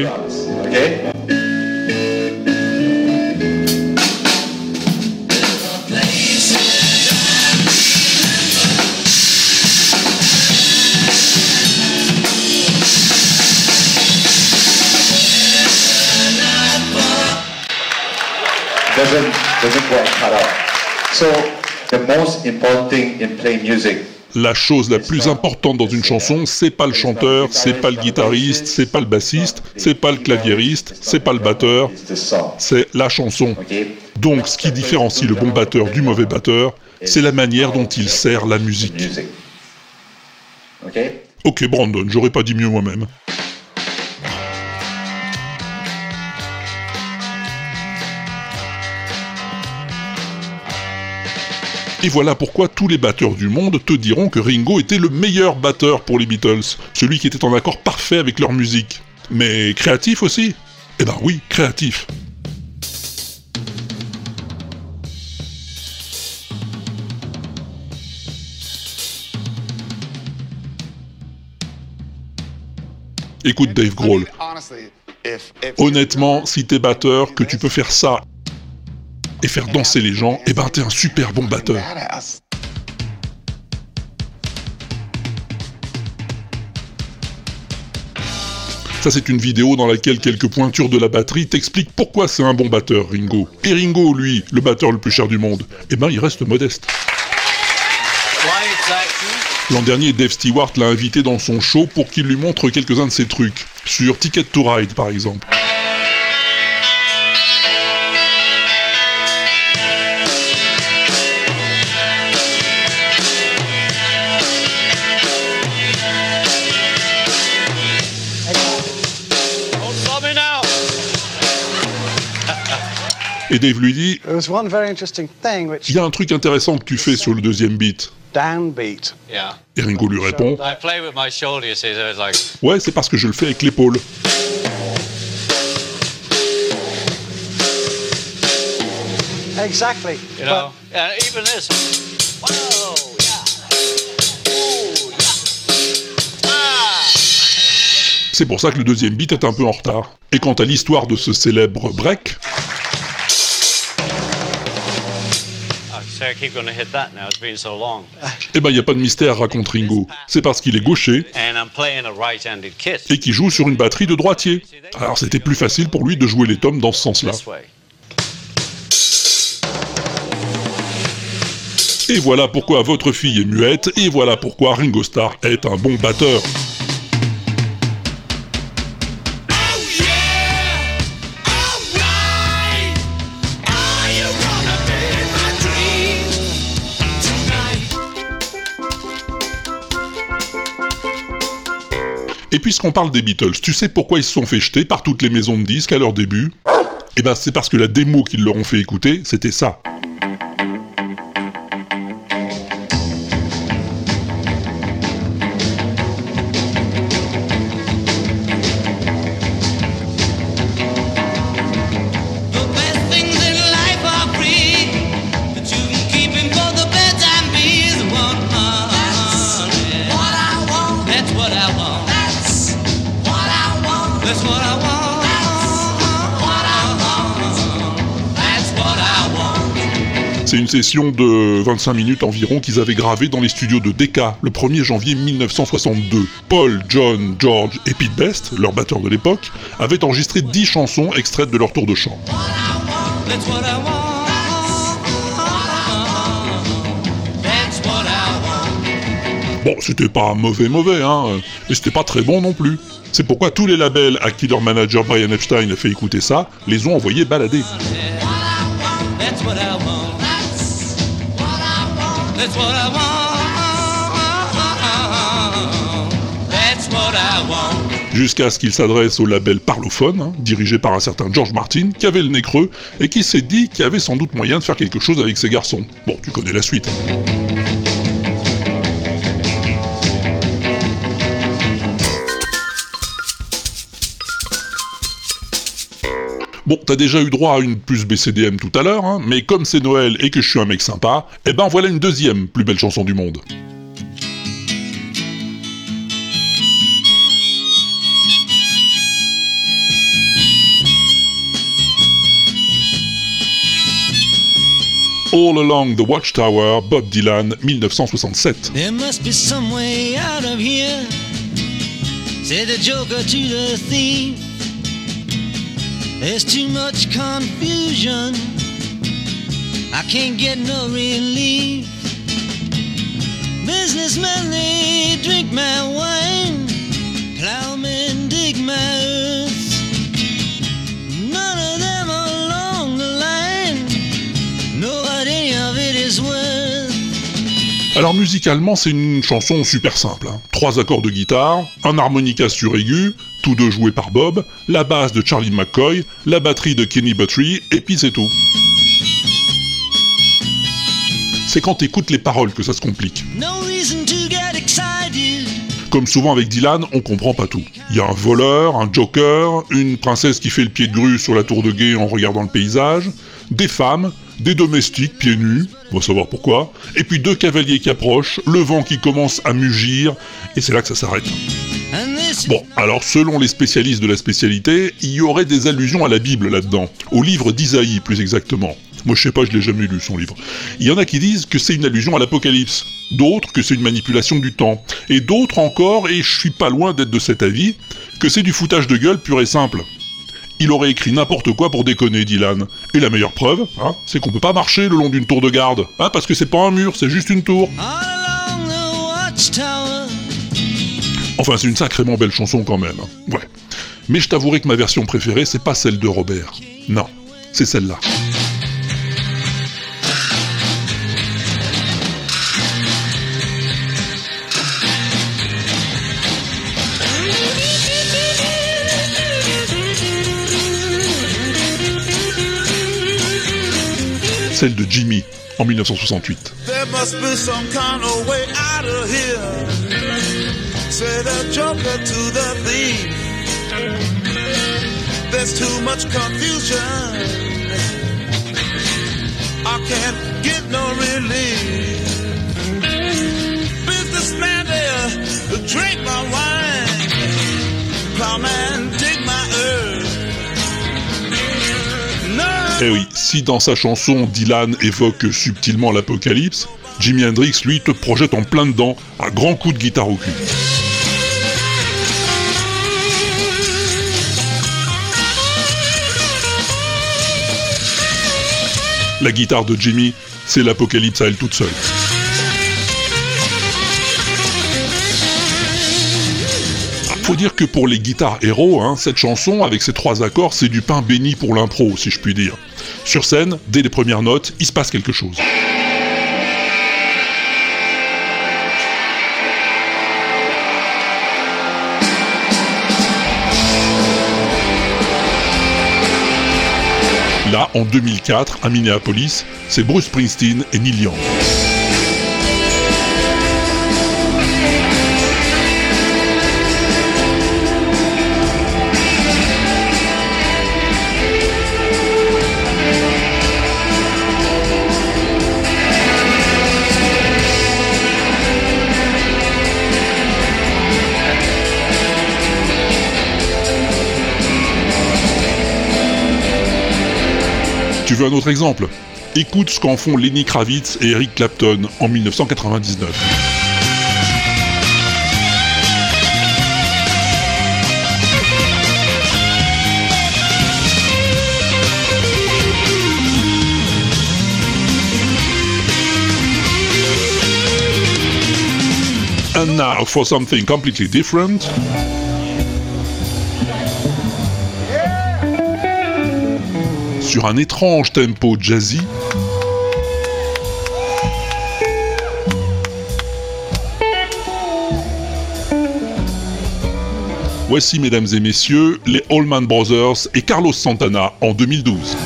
Doesn't doesn't quite cut out. So the most important thing in playing music La chose la plus importante dans une chanson, c'est pas le chanteur, c'est pas le guitariste, c'est pas le bassiste, c'est pas le claviériste, c'est pas le batteur, c'est la chanson. Donc ce qui différencie le bon batteur du mauvais batteur, c'est la manière dont il sert la musique. Ok Brandon, j'aurais pas dit mieux moi-même. Et voilà pourquoi tous les batteurs du monde te diront que Ringo était le meilleur batteur pour les Beatles, celui qui était en accord parfait avec leur musique. Mais créatif aussi? Eh ben oui, créatif. Écoute Dave Grohl, honnêtement, si t'es batteur, que tu peux faire ça et faire danser les gens, eh ben t'es un super bon batteur. Ça c'est une vidéo dans laquelle quelques pointures de la batterie t'expliquent pourquoi c'est un bon batteur, Ringo. Et Ringo, lui, le batteur le plus cher du monde, eh ben il reste modeste. L'an dernier, Dave Stewart l'a invité dans son show pour qu'il lui montre quelques-uns de ses trucs, sur Ticket to Ride par exemple. Et Dave lui dit, There was one very interesting thing which il y a un truc intéressant que tu fais sur le deuxième beat. downbeat. Yeah. Et Ringo lui répond, I play with my shoulder, you see, so it's like. ouais, c'est parce que je le fais avec l'épaule. Exactly. You know, and even this. Whoa, yeah. Ooh, yeah. Ah! C'est pour ça que le deuxième beat est un peu en retard. Et quant à l'histoire de ce célèbre break, eh ben il n'y a pas de mystère, raconte Ringo. C'est parce qu'il est gaucher et qu'il joue sur une batterie de droitier. Alors c'était plus facile pour lui de jouer les tomes dans ce sens-là. Et voilà pourquoi votre fille est muette, et voilà pourquoi Ringo Starr est un bon batteur. Et puisqu'on parle des Beatles, tu sais pourquoi ils se sont fait jeter par toutes les maisons de disques à leur début? Eh ben c'est parce que la démo qu'ils leur ont fait écouter, c'était ça. C'est une session de 25 minutes environ qu'ils avaient gravée dans les studios de Decca le 1er janvier 1962. Paul, John, George et Pete Best, leur batteur de l'époque, avaient enregistré 10 chansons extraites de leur tour de chant. Bon, c'était pas mauvais mauvais, hein, mais c'était pas très bon non plus. C'est pourquoi tous les labels à qui leur manager Brian Epstein a fait écouter ça, les ont envoyés balader. Jusqu'à ce qu'il s'adresse au label Parlophone, hein, dirigé par un certain George Martin, qui avait le nez creux, et qui s'est dit qu'il avait sans doute moyen de faire quelque chose avec ces garçons. Bon, tu connais la suite. Bon, t'as déjà eu droit à une plus BCDM tout à l'heure, hein, mais comme c'est Noël et que je suis un mec sympa, eh ben voilà une deuxième plus belle chanson du monde. All Along the Watchtower, Bob Dylan, 1967. There must be some way out of here. The joker to the thief. There's too much confusion I can't get no relief. Businessmen, they drink my wine. Plowmen Alors musicalement, c'est une chanson super simple. hein. Trois accords de guitare, un harmonica sur aigu, tous deux joués par Bob, la basse de Charlie McCoy, la batterie de Kenny Buttrey, et puis c'est tout. C'est quand t'écoutes les paroles que ça se complique. Comme souvent avec Dylan, on comprend pas tout. Il y a un voleur, un joker, une princesse qui fait le pied de grue sur la tour de guet en regardant le paysage, des femmes, des domestiques pieds nus, on va savoir pourquoi, et puis deux cavaliers qui approchent, le vent qui commence à mugir, et c'est là que ça s'arrête. Bon, alors selon les spécialistes de la spécialité, il y aurait des allusions à la Bible là-dedans, au livre d'Isaïe plus exactement. Moi je sais pas, je l'ai jamais lu son livre. Il y en a qui disent que c'est une allusion à l'Apocalypse, d'autres que c'est une manipulation du temps, et d'autres encore, et je suis pas loin d'être de cet avis, que c'est du foutage de gueule pur et simple. Il aurait écrit n'importe quoi pour déconner, Dylan. Et la meilleure preuve, hein, c'est qu'on peut pas marcher le long d'une tour de garde, hein, parce que c'est pas un mur, c'est juste une tour. Enfin, c'est une sacrément belle chanson quand même. hein. Ouais. Mais je t'avouerai que ma version préférée, c'est pas celle de Robert. Non, c'est celle-là. Celle de Jimmy, en 1968. There must be some kind of way out of here. There's too much confusion. I can't get no relief. Eh oui, si dans sa chanson Dylan évoque subtilement l'apocalypse, Jimi Hendrix lui te projette en plein dedans un grand coup de guitare au cul. La guitare de Jimmy, c'est l'apocalypse à elle toute seule. Faut dire que pour les guitares héros, hein, cette chanson, avec ses trois accords, c'est du pain béni pour l'impro, si je puis dire. Sur scène, dès les premières notes, il se passe quelque chose. Là, en 2004, à Minneapolis, c'est Bruce Springsteen et Neil Young. Tu veux un autre exemple? Écoute ce qu'en font Lenny Kravitz et Eric Clapton en 1999. And now for something completely different. Sur un étrange tempo jazzy. Voici, mesdames et messieurs, les Allman Brothers et Carlos Santana en 2012.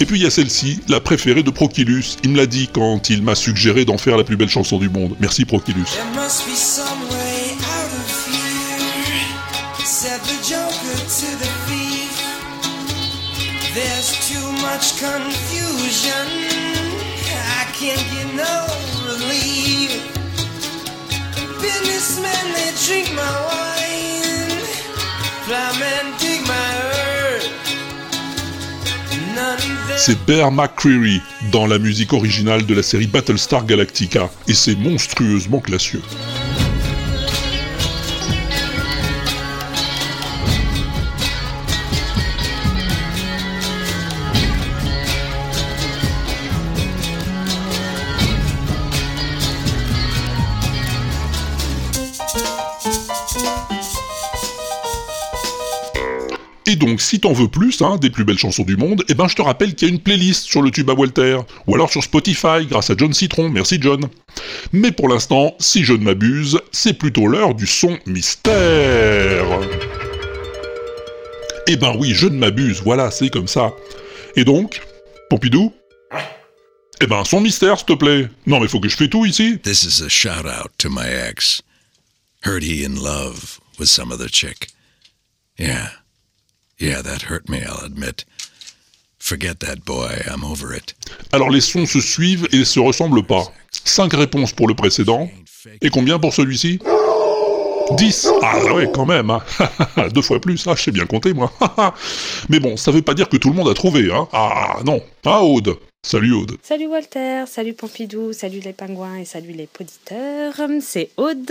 Et puis il y a celle-ci, la préférée de Prokilus. Il me l'a dit quand il m'a suggéré d'en faire la plus belle chanson du monde. Merci Prokilus. Businessmen, they drink my wine. Flymen C'est Bear McCreary dans la musique originale de la série Battlestar Galactica, et c'est monstrueusement classieux. Et donc, si t'en veux plus, hein, des plus belles chansons du monde, eh ben je te rappelle qu'il y a une playlist sur le tube à Walter, ou alors sur Spotify, grâce à John Citron, merci John. Mais pour l'instant, si je ne m'abuse, c'est plutôt l'heure du son mystère. Eh ben oui, je ne m'abuse, voilà, c'est comme ça. Et donc, Pompidou? Eh ben, son mystère, s'il te plaît. Non mais faut que je fais tout ici. This is a shout out to my ex. Heard he in love with some other chick. Yeah. Yeah, that hurt me, I'll admit. Forget that boy, I'm over it. Alors les sons se suivent et se ressemblent pas. 5 réponses pour le précédent. Et combien pour celui-ci? 10 Ah ouais, quand même, hein. Deux fois plus, ah, je sais bien compter, moi. Mais bon, ça veut pas dire que tout le monde a trouvé, hein. Ah non. Ah, Aude Salut Aude. Salut Walter, salut Pompidou, salut les pingouins et salut les poditeurs, c'est Aude.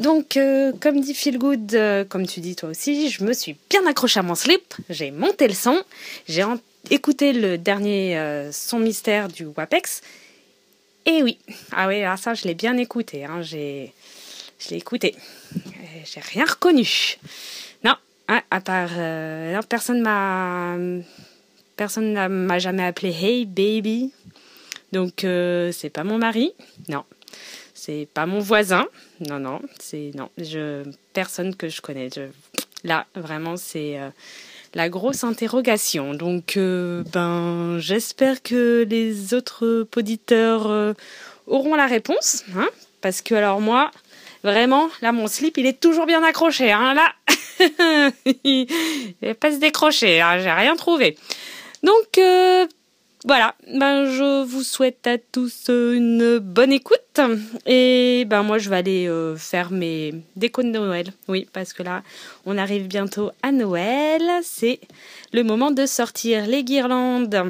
Donc, euh, comme dit Feel euh, comme tu dis toi aussi, je me suis bien accroché à mon slip, j'ai monté le son, j'ai écouté le dernier euh, son mystère du WAPEX. Et oui, ah oui, ah, ça je l'ai bien écouté, hein, je l'ai écouté. J'ai rien reconnu. Non, hein, à part, non, personne m'a Personne n'a- m'a jamais appelé Hey baby. Donc euh, c'est pas mon mari. Non. C'est pas mon voisin. Non non, c'est non, personne que je connais. Là vraiment c'est euh, la grosse interrogation. Donc euh, ben j'espère que les autres auditeurs euh, auront la réponse hein, parce que alors moi vraiment là mon slip il est toujours bien accroché hein, là. il va pas se décrocher, hein, j'ai rien trouvé. Donc euh, voilà, ben, je vous souhaite à tous une bonne écoute. Et ben moi je vais aller euh, faire mes décos de Noël. Oui, parce que là, on arrive bientôt à Noël. C'est le moment de sortir les guirlandes,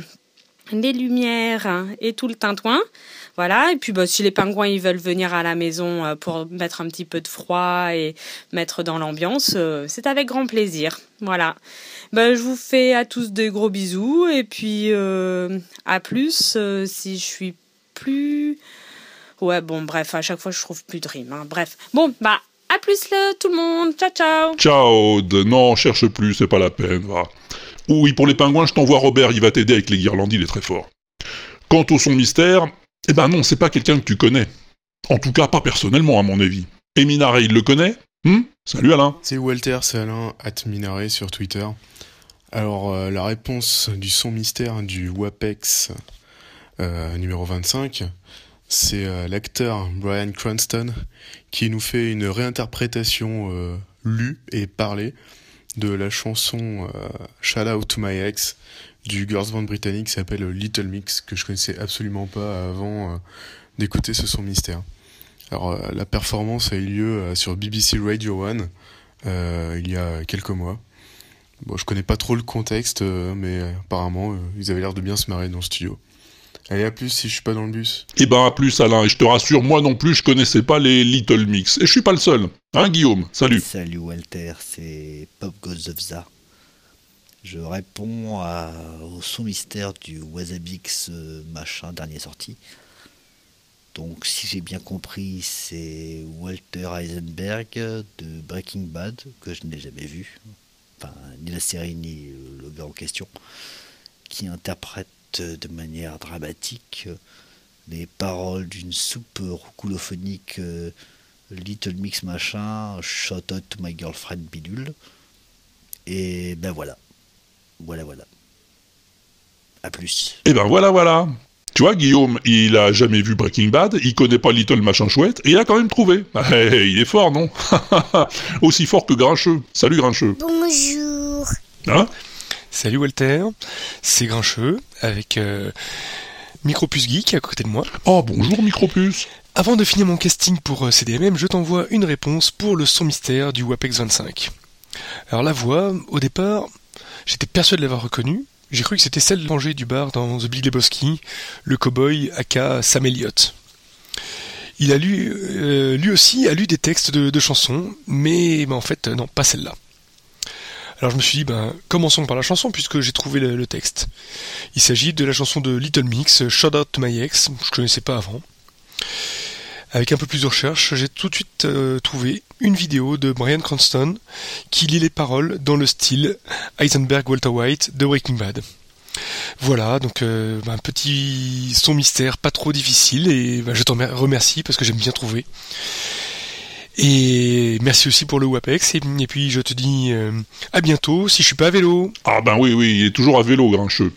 les lumières et tout le tintouin. Voilà, et puis bah, si les pingouins ils veulent venir à la maison euh, pour mettre un petit peu de froid et mettre dans l'ambiance, c'est avec grand plaisir. Voilà. Ben, je vous fais à tous des gros bisous et puis euh, à plus euh, si je suis plus. Ouais, bon, bref, à chaque fois je trouve plus de rime. hein. Bref, bon, bah à plus le, tout le monde. Ciao, ciao. Ciao Aude. Non, cherche plus, c'est pas la peine, va. Oui, pour les pingouins, je t'envoie Robert, il va t'aider avec les guirlandes, il est très fort. Quant au son mystère, eh ben non, c'est pas quelqu'un que tu connais. En tout cas, pas personnellement, à mon avis. Et Minare, il le connaît? Hmm Salut Alain. C'est Walter, c'est Alain, at Minare sur Twitter. Alors, euh, la réponse du son mystère du WAPEX euh, numéro 25, c'est euh, l'acteur Brian Cranston qui nous fait une réinterprétation lue et parlée de la chanson Shout Out to My Ex du girls band britannique qui s'appelle Little Mix, que je connaissais absolument pas avant d'écouter ce son mystère. Alors, la performance a eu lieu sur BBC Radio 1 euh, il y a quelques mois. Bon, je connais pas trop le contexte, euh, mais euh, apparemment, euh, ils avaient l'air de bien se marrer dans le studio. Allez, à plus si je suis pas dans le bus. Eh ben à plus Alain, et je te rassure, moi non plus je connaissais pas les Little Mix. Et je suis pas le seul. Hein Guillaume? Salut. Salut Walter, c'est Pop Goes of Za. Je réponds à- au son mystère du Wasabix machin dernier sorti. Donc si j'ai bien compris, c'est Walter Heisenberg de Breaking Bad, que je n'ai jamais vu, ni la série ni euh, le gars en question, qui interprète de manière dramatique euh, les paroles d'une soupe roucoulophonique euh, Little Mix machin, Shout out to my girlfriend bidule. Et ben voilà. Voilà, voilà. À plus. Eh ben voilà, voilà. Tu vois, Guillaume, il a jamais vu Breaking Bad, il connaît pas Little Machin Chouette, et il a quand même trouvé. Eh, il est fort, non? Aussi fort que Grincheux. Salut Grincheux. Bonjour. Hein? Salut Walter, c'est Grincheux avec euh, Micropus Geek à côté de moi. Oh bonjour Micropus. Avant de finir mon casting pour euh, CDMM, je t'envoie une réponse pour le son mystère du WAPEX 25. Alors la voix, au départ, j'étais persuadé de l'avoir reconnue. J'ai cru que c'était celle de du bar dans The Big Lebowski, le cowboy aka Sam Elliott. Il a lu, euh, lui aussi a lu des textes de, chansons, mais en fait euh, non, pas celle-là. Alors je me suis dit, ben, commençons par la chanson puisque j'ai trouvé le, le texte. Il s'agit de la chanson de Little Mix, Shout Out to My Ex, je connaissais pas avant. Avec un peu plus de recherche, j'ai tout de suite euh, trouvé une vidéo de Brian Cranston qui lit les paroles dans le style Heisenberg Walter White de Breaking Bad. Voilà, donc euh, un petit son mystère pas trop difficile et ben, je t'en remer- remercie parce que j'aime bien trouver. Et merci aussi pour le WAPEX et, et puis je te dis euh, à bientôt si je suis pas à vélo. Ah ben oui, oui, il est toujours à vélo, grincheux.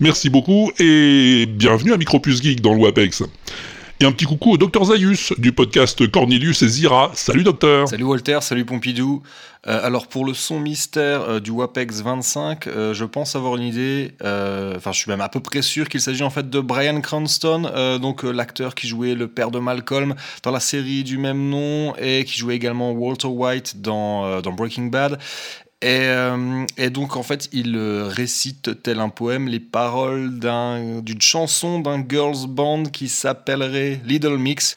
Merci beaucoup et bienvenue à Micropus Geek dans le WAPEX. Et un petit coucou au Dr Zaius du podcast Cornelius et Zira. Salut docteur Salut Walter, salut Pompidou. Euh, alors pour le son mystère euh, du WAPEX 25, euh, je pense avoir une idée, enfin je suis même à peu près sûr qu'il s'agit en fait de Brian Cranston, donc l'acteur qui jouait le père de Malcolm dans la série du même nom et qui jouait également Walter White dans Breaking Bad. Et, euh, et donc en fait il euh, récite tel un poème les paroles d'un- d'une chanson d'un girls band qui s'appellerait Little Mix.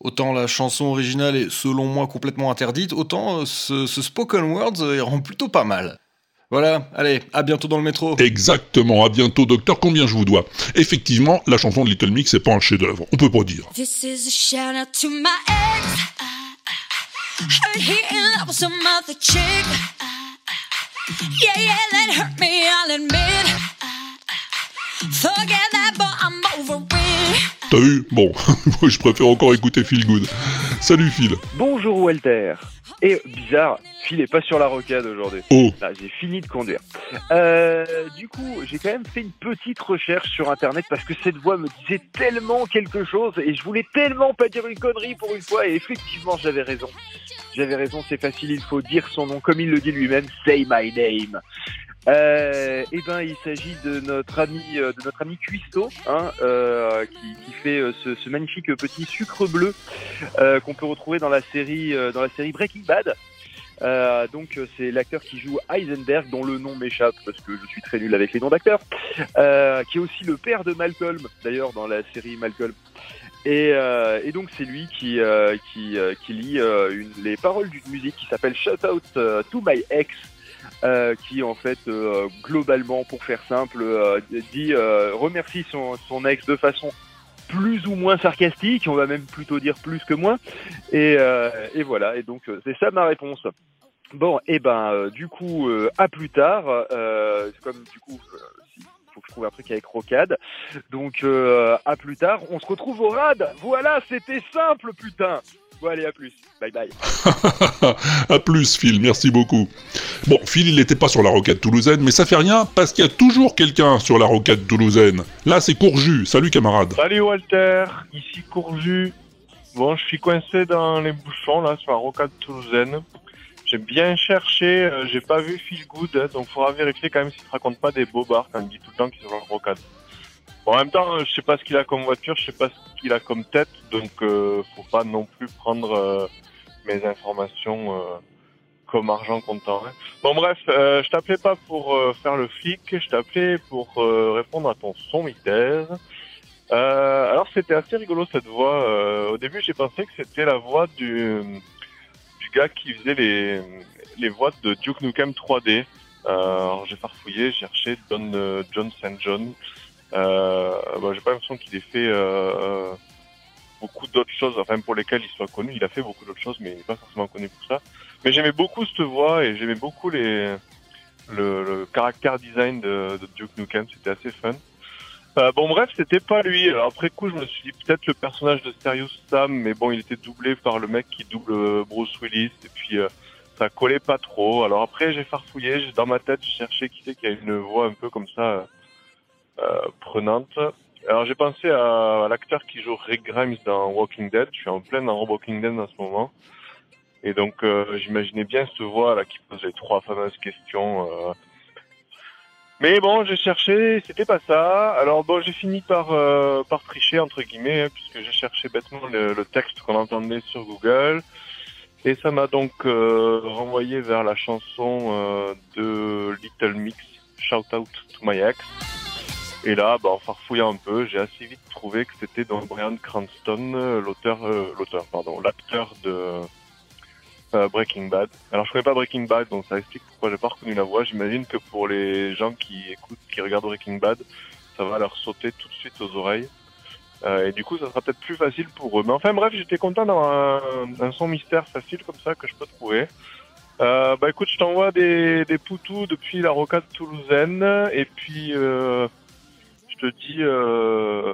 Autant la chanson originale est selon moi complètement interdite, autant euh, ce, ce spoken words il rend plutôt pas mal. Voilà, allez, à bientôt dans le métro. Exactement, à bientôt docteur, combien je vous dois? Effectivement, la chanson de Little Mix c'est pas un chef-d'œuvre, on peut pas dire. This is a shout out to my ex. Heard he in love with some other chick. Yeah, yeah, that hurt me, I'll admit. Forget that, but I'm over it. T'as vu Bon, moi je préfère encore écouter Feel Good. Salut Phil. Bonjour Walter. Et bizarre, Phil est pas sur la rocade aujourd'hui. Oh. Là, j'ai fini de conduire. Euh, du coup, j'ai quand même fait une petite recherche sur internet parce que cette voix me disait tellement quelque chose et je voulais tellement pas dire une connerie pour une fois et effectivement j'avais raison. J'avais raison, c'est facile, il faut dire son nom comme il le dit lui-même, say my name. Euh, eh ben, il s'agit de notre ami, euh, de notre ami Cuisto, hein, euh, qui, fait euh, ce, magnifique petit sucre bleu euh, qu'on peut retrouver dans la série, dans la série Breaking Bad. Donc c'est l'acteur qui joue Heisenberg, dont le nom m'échappe parce que je suis très nul avec les noms d'acteurs, qui est aussi le père de Malcolm, d'ailleurs dans la série Malcolm. Et, euh, et donc c'est lui qui euh, qui, euh, qui lit euh, une, les paroles d'une musique qui s'appelle Shout Out euh, to My Ex, euh, qui en fait globalement, pour faire simple, dit remercie son, son ex de façon plus ou moins sarcastique, on va même plutôt dire plus que moins. Et, et voilà, et donc c'est ça ma réponse. Bon, et ben du coup, à plus tard, comme du coup, si- faut que je trouve un truc avec Rocade. Donc euh, à plus tard, on se retrouve au RAD. Voilà, c'était simple, putain. Bon allez, à plus. Bye bye. à plus Phil, merci beaucoup. Bon, Phil il n'était pas sur la rocade toulousaine, mais ça fait rien parce qu'il y a toujours quelqu'un sur la rocade toulousaine. Là c'est Courju, salut camarade. Salut Walter, ici Courju. Bon, je suis coincé dans les bouchons là sur la rocade toulousaine. J'ai bien cherché, euh, j'ai pas vu Feel Good, hein, donc faudra vérifier quand même s'il te raconte pas des bobards quand il dit tout le temps qu'il sur la rocade. Bon, en même temps, euh, je sais pas ce qu'il a comme voiture, je sais pas ce qu'il a comme tête, donc euh, faut pas non plus prendre euh, mes informations comme argent comptant. hein. Bon bref, je t'appelais pas pour faire le flic, je t'appelais pour répondre à ton son. Euh, alors c'était assez rigolo cette voix. Au début j'ai pensé que c'était la voix du, gars qui faisait les, les voix de Duke Nukem 3D. Euh, j'ai farfouillé, j'ai cherché John, euh, John St. John. Euh, bah, j'ai pas l'impression qu'il ait fait euh, beaucoup d'autres choses, enfin pour lesquelles il soit connu. Il a fait beaucoup d'autres choses, mais il n'est pas forcément connu pour ça. Mais j'aimais beaucoup cette voix et j'aimais beaucoup les, le, caractère design de, de Duke Nukem. C'était assez fun. Bon bref, c'était pas lui. Après coup, je me suis dit peut-être le personnage de Serious Sam, mais bon, il était doublé par le mec qui double euh, Bruce Willis, et puis euh, ça collait pas trop. Alors après, j'ai farfouillé, dans ma tête, j'ai cherché qui c'est qui a une voix un peu comme ça euh, prenante. Alors j'ai pensé à, l'acteur qui joue Rick Grimes dans Walking Dead. Je suis en plein dans Walking Dead en ce moment. Et donc j'imaginais bien cette voix là qui pose les trois fameuses questions. Mais bon, j'ai cherché, c'était pas ça. Alors bon, j'ai fini par, euh, par tricher, entre guillemets, hein, puisque j'ai cherché bêtement le, le texte qu'on entendait sur Google. Et ça m'a donc euh, renvoyé vers la chanson euh, de Little Mix, Shout Out to My Ex. Et là, bah, en farfouillant un peu, j'ai assez vite trouvé que c'était donc Brian Cranston, euh, l'auteur, euh, l'auteur, pardon, l'acteur de euh, Breaking Bad. Alors je connais pas Breaking Bad, donc ça explique pourquoi j'ai pas reconnu la voix. J'imagine que pour les gens qui écoutent, qui regardent Breaking Bad, ça va leur sauter tout de suite aux oreilles. Euh, et du coup, ça sera peut-être plus facile pour eux. Mais enfin bref, j'étais content d'avoir un, un son mystère facile comme ça que je peux trouver. Euh, bah écoute, je t'envoie des, des poutous depuis la rocade toulousaine et puis euh, je te dis euh,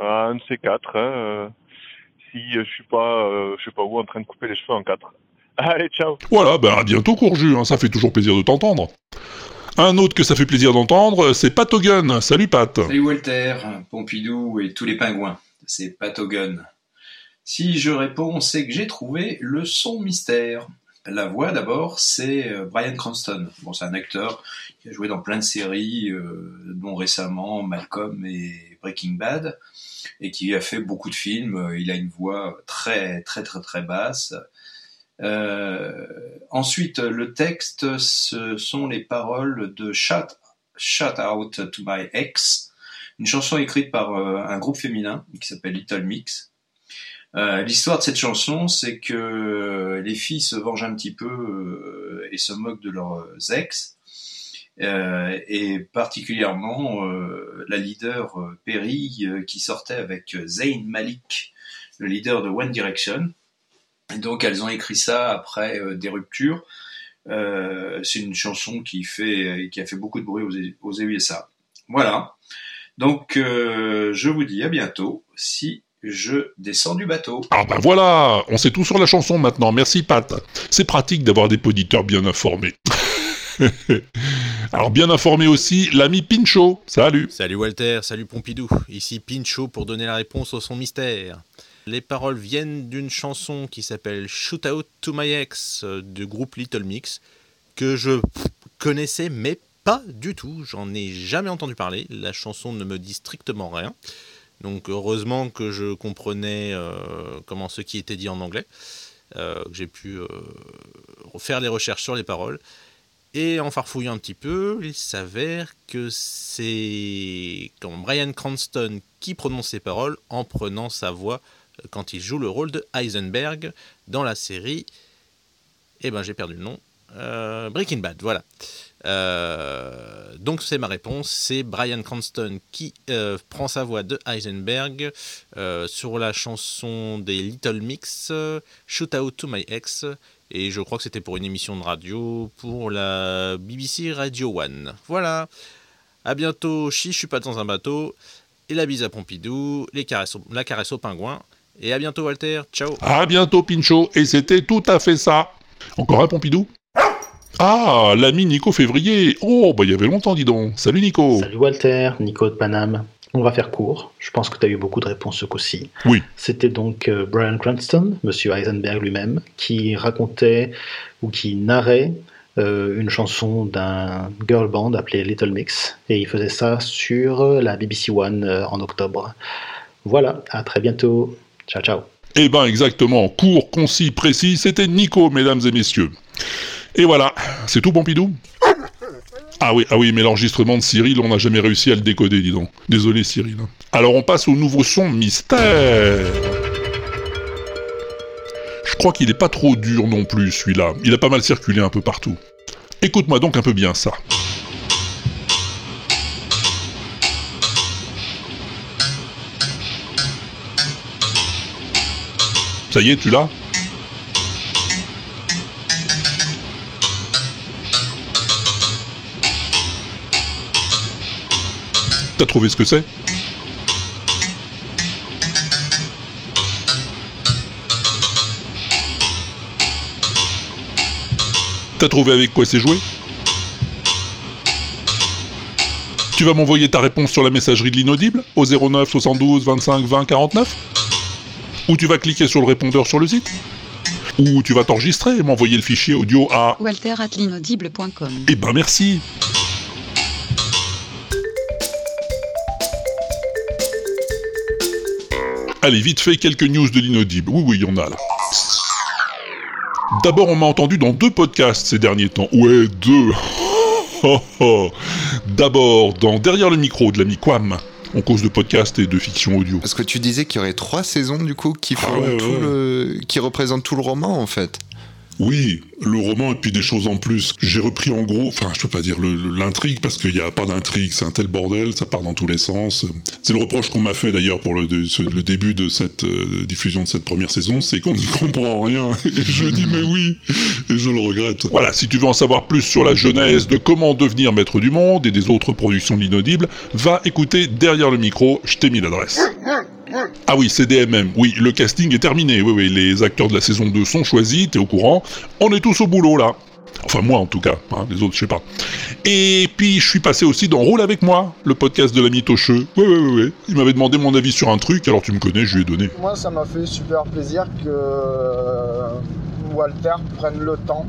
un de ces quatre. hein, euh, si euh, je suis pas, euh, je sais pas où, en train de couper les cheveux en quatre. Allez, ciao. Voilà, ben à bientôt Courju, hein, ça fait toujours plaisir de t'entendre. Un autre que ça fait plaisir d'entendre, c'est Pat Hogan. Salut Pat. Salut Walter, Pompidou et tous les pingouins. C'est Patogun. Si je réponds, c'est que j'ai trouvé le son mystère. La voix d'abord, c'est euh, Brian Cranston. Bon, c'est un acteur qui a joué dans plein de séries, euh, dont récemment Malcolm et Breaking Bad, et qui a fait beaucoup de films. Il a une voix très très très très basse. Euh, ensuite, le texte, ce sont les paroles de Shout, Out to My Ex, une chanson écrite par euh, un groupe féminin qui s'appelle Little Mix. Euh, L'histoire de cette chanson, c'est que les filles se vengent un petit peu et se moquent de leurs ex, euh, et particulièrement euh, la leader euh, Perry qui sortait avec Zayn Malik, le leader de One Direction. Et donc elles ont écrit ça après des ruptures. C'est une chanson qui fait qui a fait beaucoup de bruit aux, aux USA. Voilà. Donc je vous dis à bientôt si je descends du bateau. Ah ben voilà, on sait tout sur la chanson maintenant, merci Pat. C'est pratique d'avoir des auditeurs bien informés. Alors bien informé aussi, l'ami Pincho, salut. Salut Walter, salut Pompidou. Ici Pincho pour donner la réponse au son mystère. Les paroles viennent d'une chanson qui s'appelle Shoot Out to My Ex euh, du groupe Little Mix que je connaissais mais pas du tout. J'en ai jamais entendu parler. La chanson ne me dit strictement rien. Donc heureusement que je comprenais euh, comment ce qui était dit en anglais. Euh, J'ai pu euh, faire les recherches sur les paroles. Et en farfouillant un petit peu, il s'avère que c'est Brian Cranston qui prononce ces paroles en prenant sa voix euh, quand il joue le rôle de Heisenberg dans la série. Eh ben j'ai perdu le nom. Euh, Breaking Bad, voilà. Euh, donc c'est ma réponse, c'est Brian Cranston qui prend sa voix de Heisenberg sur la chanson des Little Mix, Shoot Out to My Ex, et je crois que c'était pour une émission de radio pour la BBC Radio One. Voilà. À bientôt, chi, je suis pas dans un bateau, et la bise à Pompidou, les caresses au- la caresse au pingouin, et à bientôt Walter, ciao. À bientôt Pincho, et c'était tout à fait ça. Encore un Pompidou? Ah, l'ami Nico Février. Oh, bah il y avait longtemps, dis donc. Salut Nico. Salut Walter, Nico de Paname. On va faire court. Je pense que tu as eu beaucoup de réponses ce coup-ci. Oui. C'était donc euh, Brian Cranston, Monsieur Heisenberg lui-même, qui racontait ou qui narrait euh, une chanson d'un girl band appelé Little Mix. Et il faisait ça sur euh, la BBC One euh, en octobre. Voilà, à très bientôt. Ciao, ciao. Eh ben exactement, court, concis, précis, c'était Nico, mesdames et messieurs. Et voilà, c'est tout Pompidou Ah oui, ah oui, mais l'enregistrement de Cyril, on n'a jamais réussi à le décoder, dis donc. Désolé Cyril. Alors on passe au nouveau son mystère. Je crois qu'il est pas trop dur non plus celui-là. Il a pas mal circulé un peu partout. Écoute-moi donc un peu bien ça. Ça y est, tu l'as? T'as trouvé ce que c'est T'as trouvé avec quoi c'est joué Tu vas m'envoyer ta réponse sur la messagerie de l'inaudible au 09 72 25 20 49 Ou tu vas cliquer sur le répondeur sur le site Ou tu vas t'enregistrer et m'envoyer le fichier audio à... Walter at l'inaudible.com. Eh ben merci Allez, vite fait, quelques news de l'inaudible. Oui, oui, il y en a là. D'abord, on m'a entendu dans deux podcasts ces derniers temps. Ouais, deux. Oh, oh. D'abord, dans Derrière le micro de l'ami Quam, en cause de podcast et de fiction audio. Parce que tu disais qu'il y aurait trois saisons du coup qui Ah ouais, tout ouais. le, qui représentent tout le roman en fait. Oui, le roman et puis des choses en plus. J'ai repris en gros, enfin je peux pas dire l'intrigue parce qu'il n'y a pas d'intrigue, c'est un tel bordel, ça part dans tous les sens. C'est le reproche qu'on m'a fait d'ailleurs pour le début de cette euh, diffusion de cette première saison, c'est qu'on n'y comprend rien. Et je dis mais oui, et je le regrette. Voilà, si tu veux en savoir plus sur la genèse de comment devenir maître du monde et des autres productions de l'inaudible, va écouter derrière le micro, je t'ai mis l'adresse. Ah oui, c'est. Oui, le casting est terminé. Oui, oui, les acteurs de la saison 2 sont choisis, t'es au courant. On est tous au boulot là. Enfin, moi en tout cas. hein, les autres, je sais pas. Et puis, je suis passé aussi dans Roule avec moi, le podcast de l'ami Tocheux. Oui, oui, oui, oui. Il m'avait demandé mon avis sur un truc, alors tu me connais, je lui ai donné. Moi, ça m'a fait super plaisir que euh, Walter prenne le temps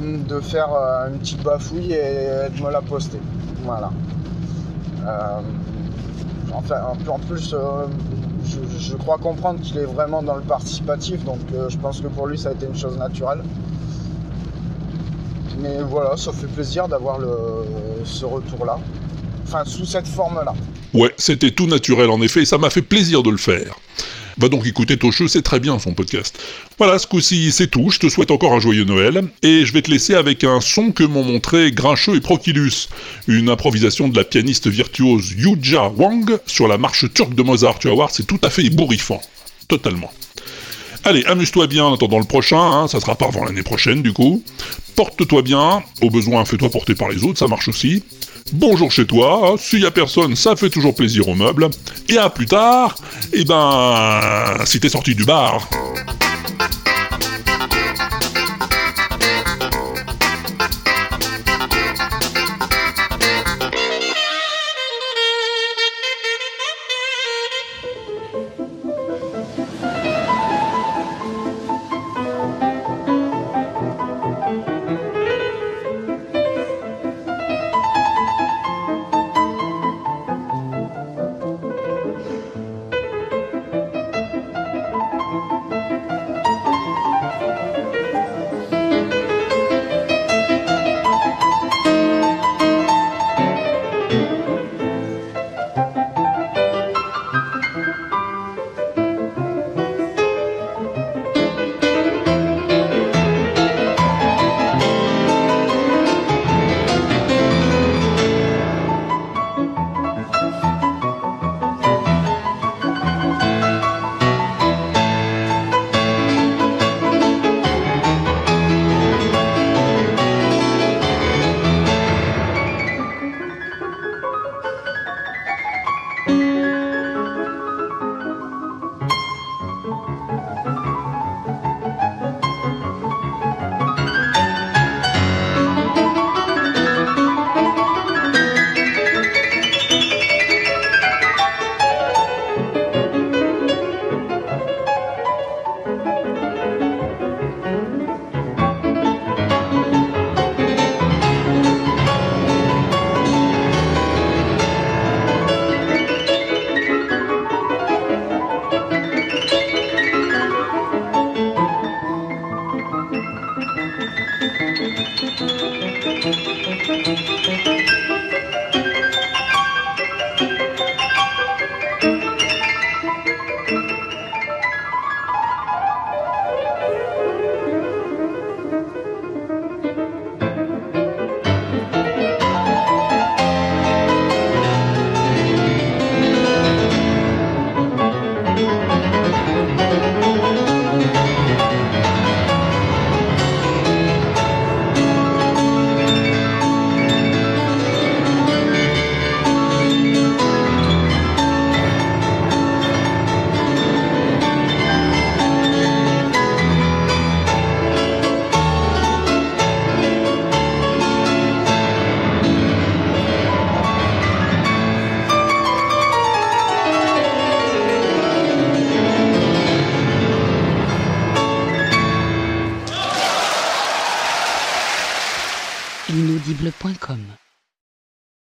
de faire euh, une petite bafouille et de me la poster. Voilà. Euh, enfin, en plus, euh, je, crois comprendre qu'il est vraiment dans le participatif, donc euh, je pense que pour lui, ça a été une chose naturelle. Mais voilà, ça fait plaisir d'avoir ce retour-là. Enfin, sous cette forme-là. Ouais, c'était tout naturel en effet, et ça m'a fait plaisir de le faire. Va donc écouter Tocheux, c'est très bien son podcast. Voilà, ce coup-ci c'est tout, je te souhaite encore un joyeux Noël, et je vais te laisser avec un son que m'ont montré Grincheux et Proculus, une improvisation de la pianiste virtuose Yuja Wang sur la marche turque de Mozart, tu vas voir, c'est tout à fait ébouriffant. Totalement. Allez, amuse-toi bien en attendant le prochain, hein, ça sera pas avant l'année prochaine du coup. Porte-toi bien, au besoin fais-toi porter par les autres, ça marche aussi. Bonjour chez toi, s'il y a personne, ça fait toujours plaisir aux meubles. Et à plus tard, et ben, si t'es sorti du bar.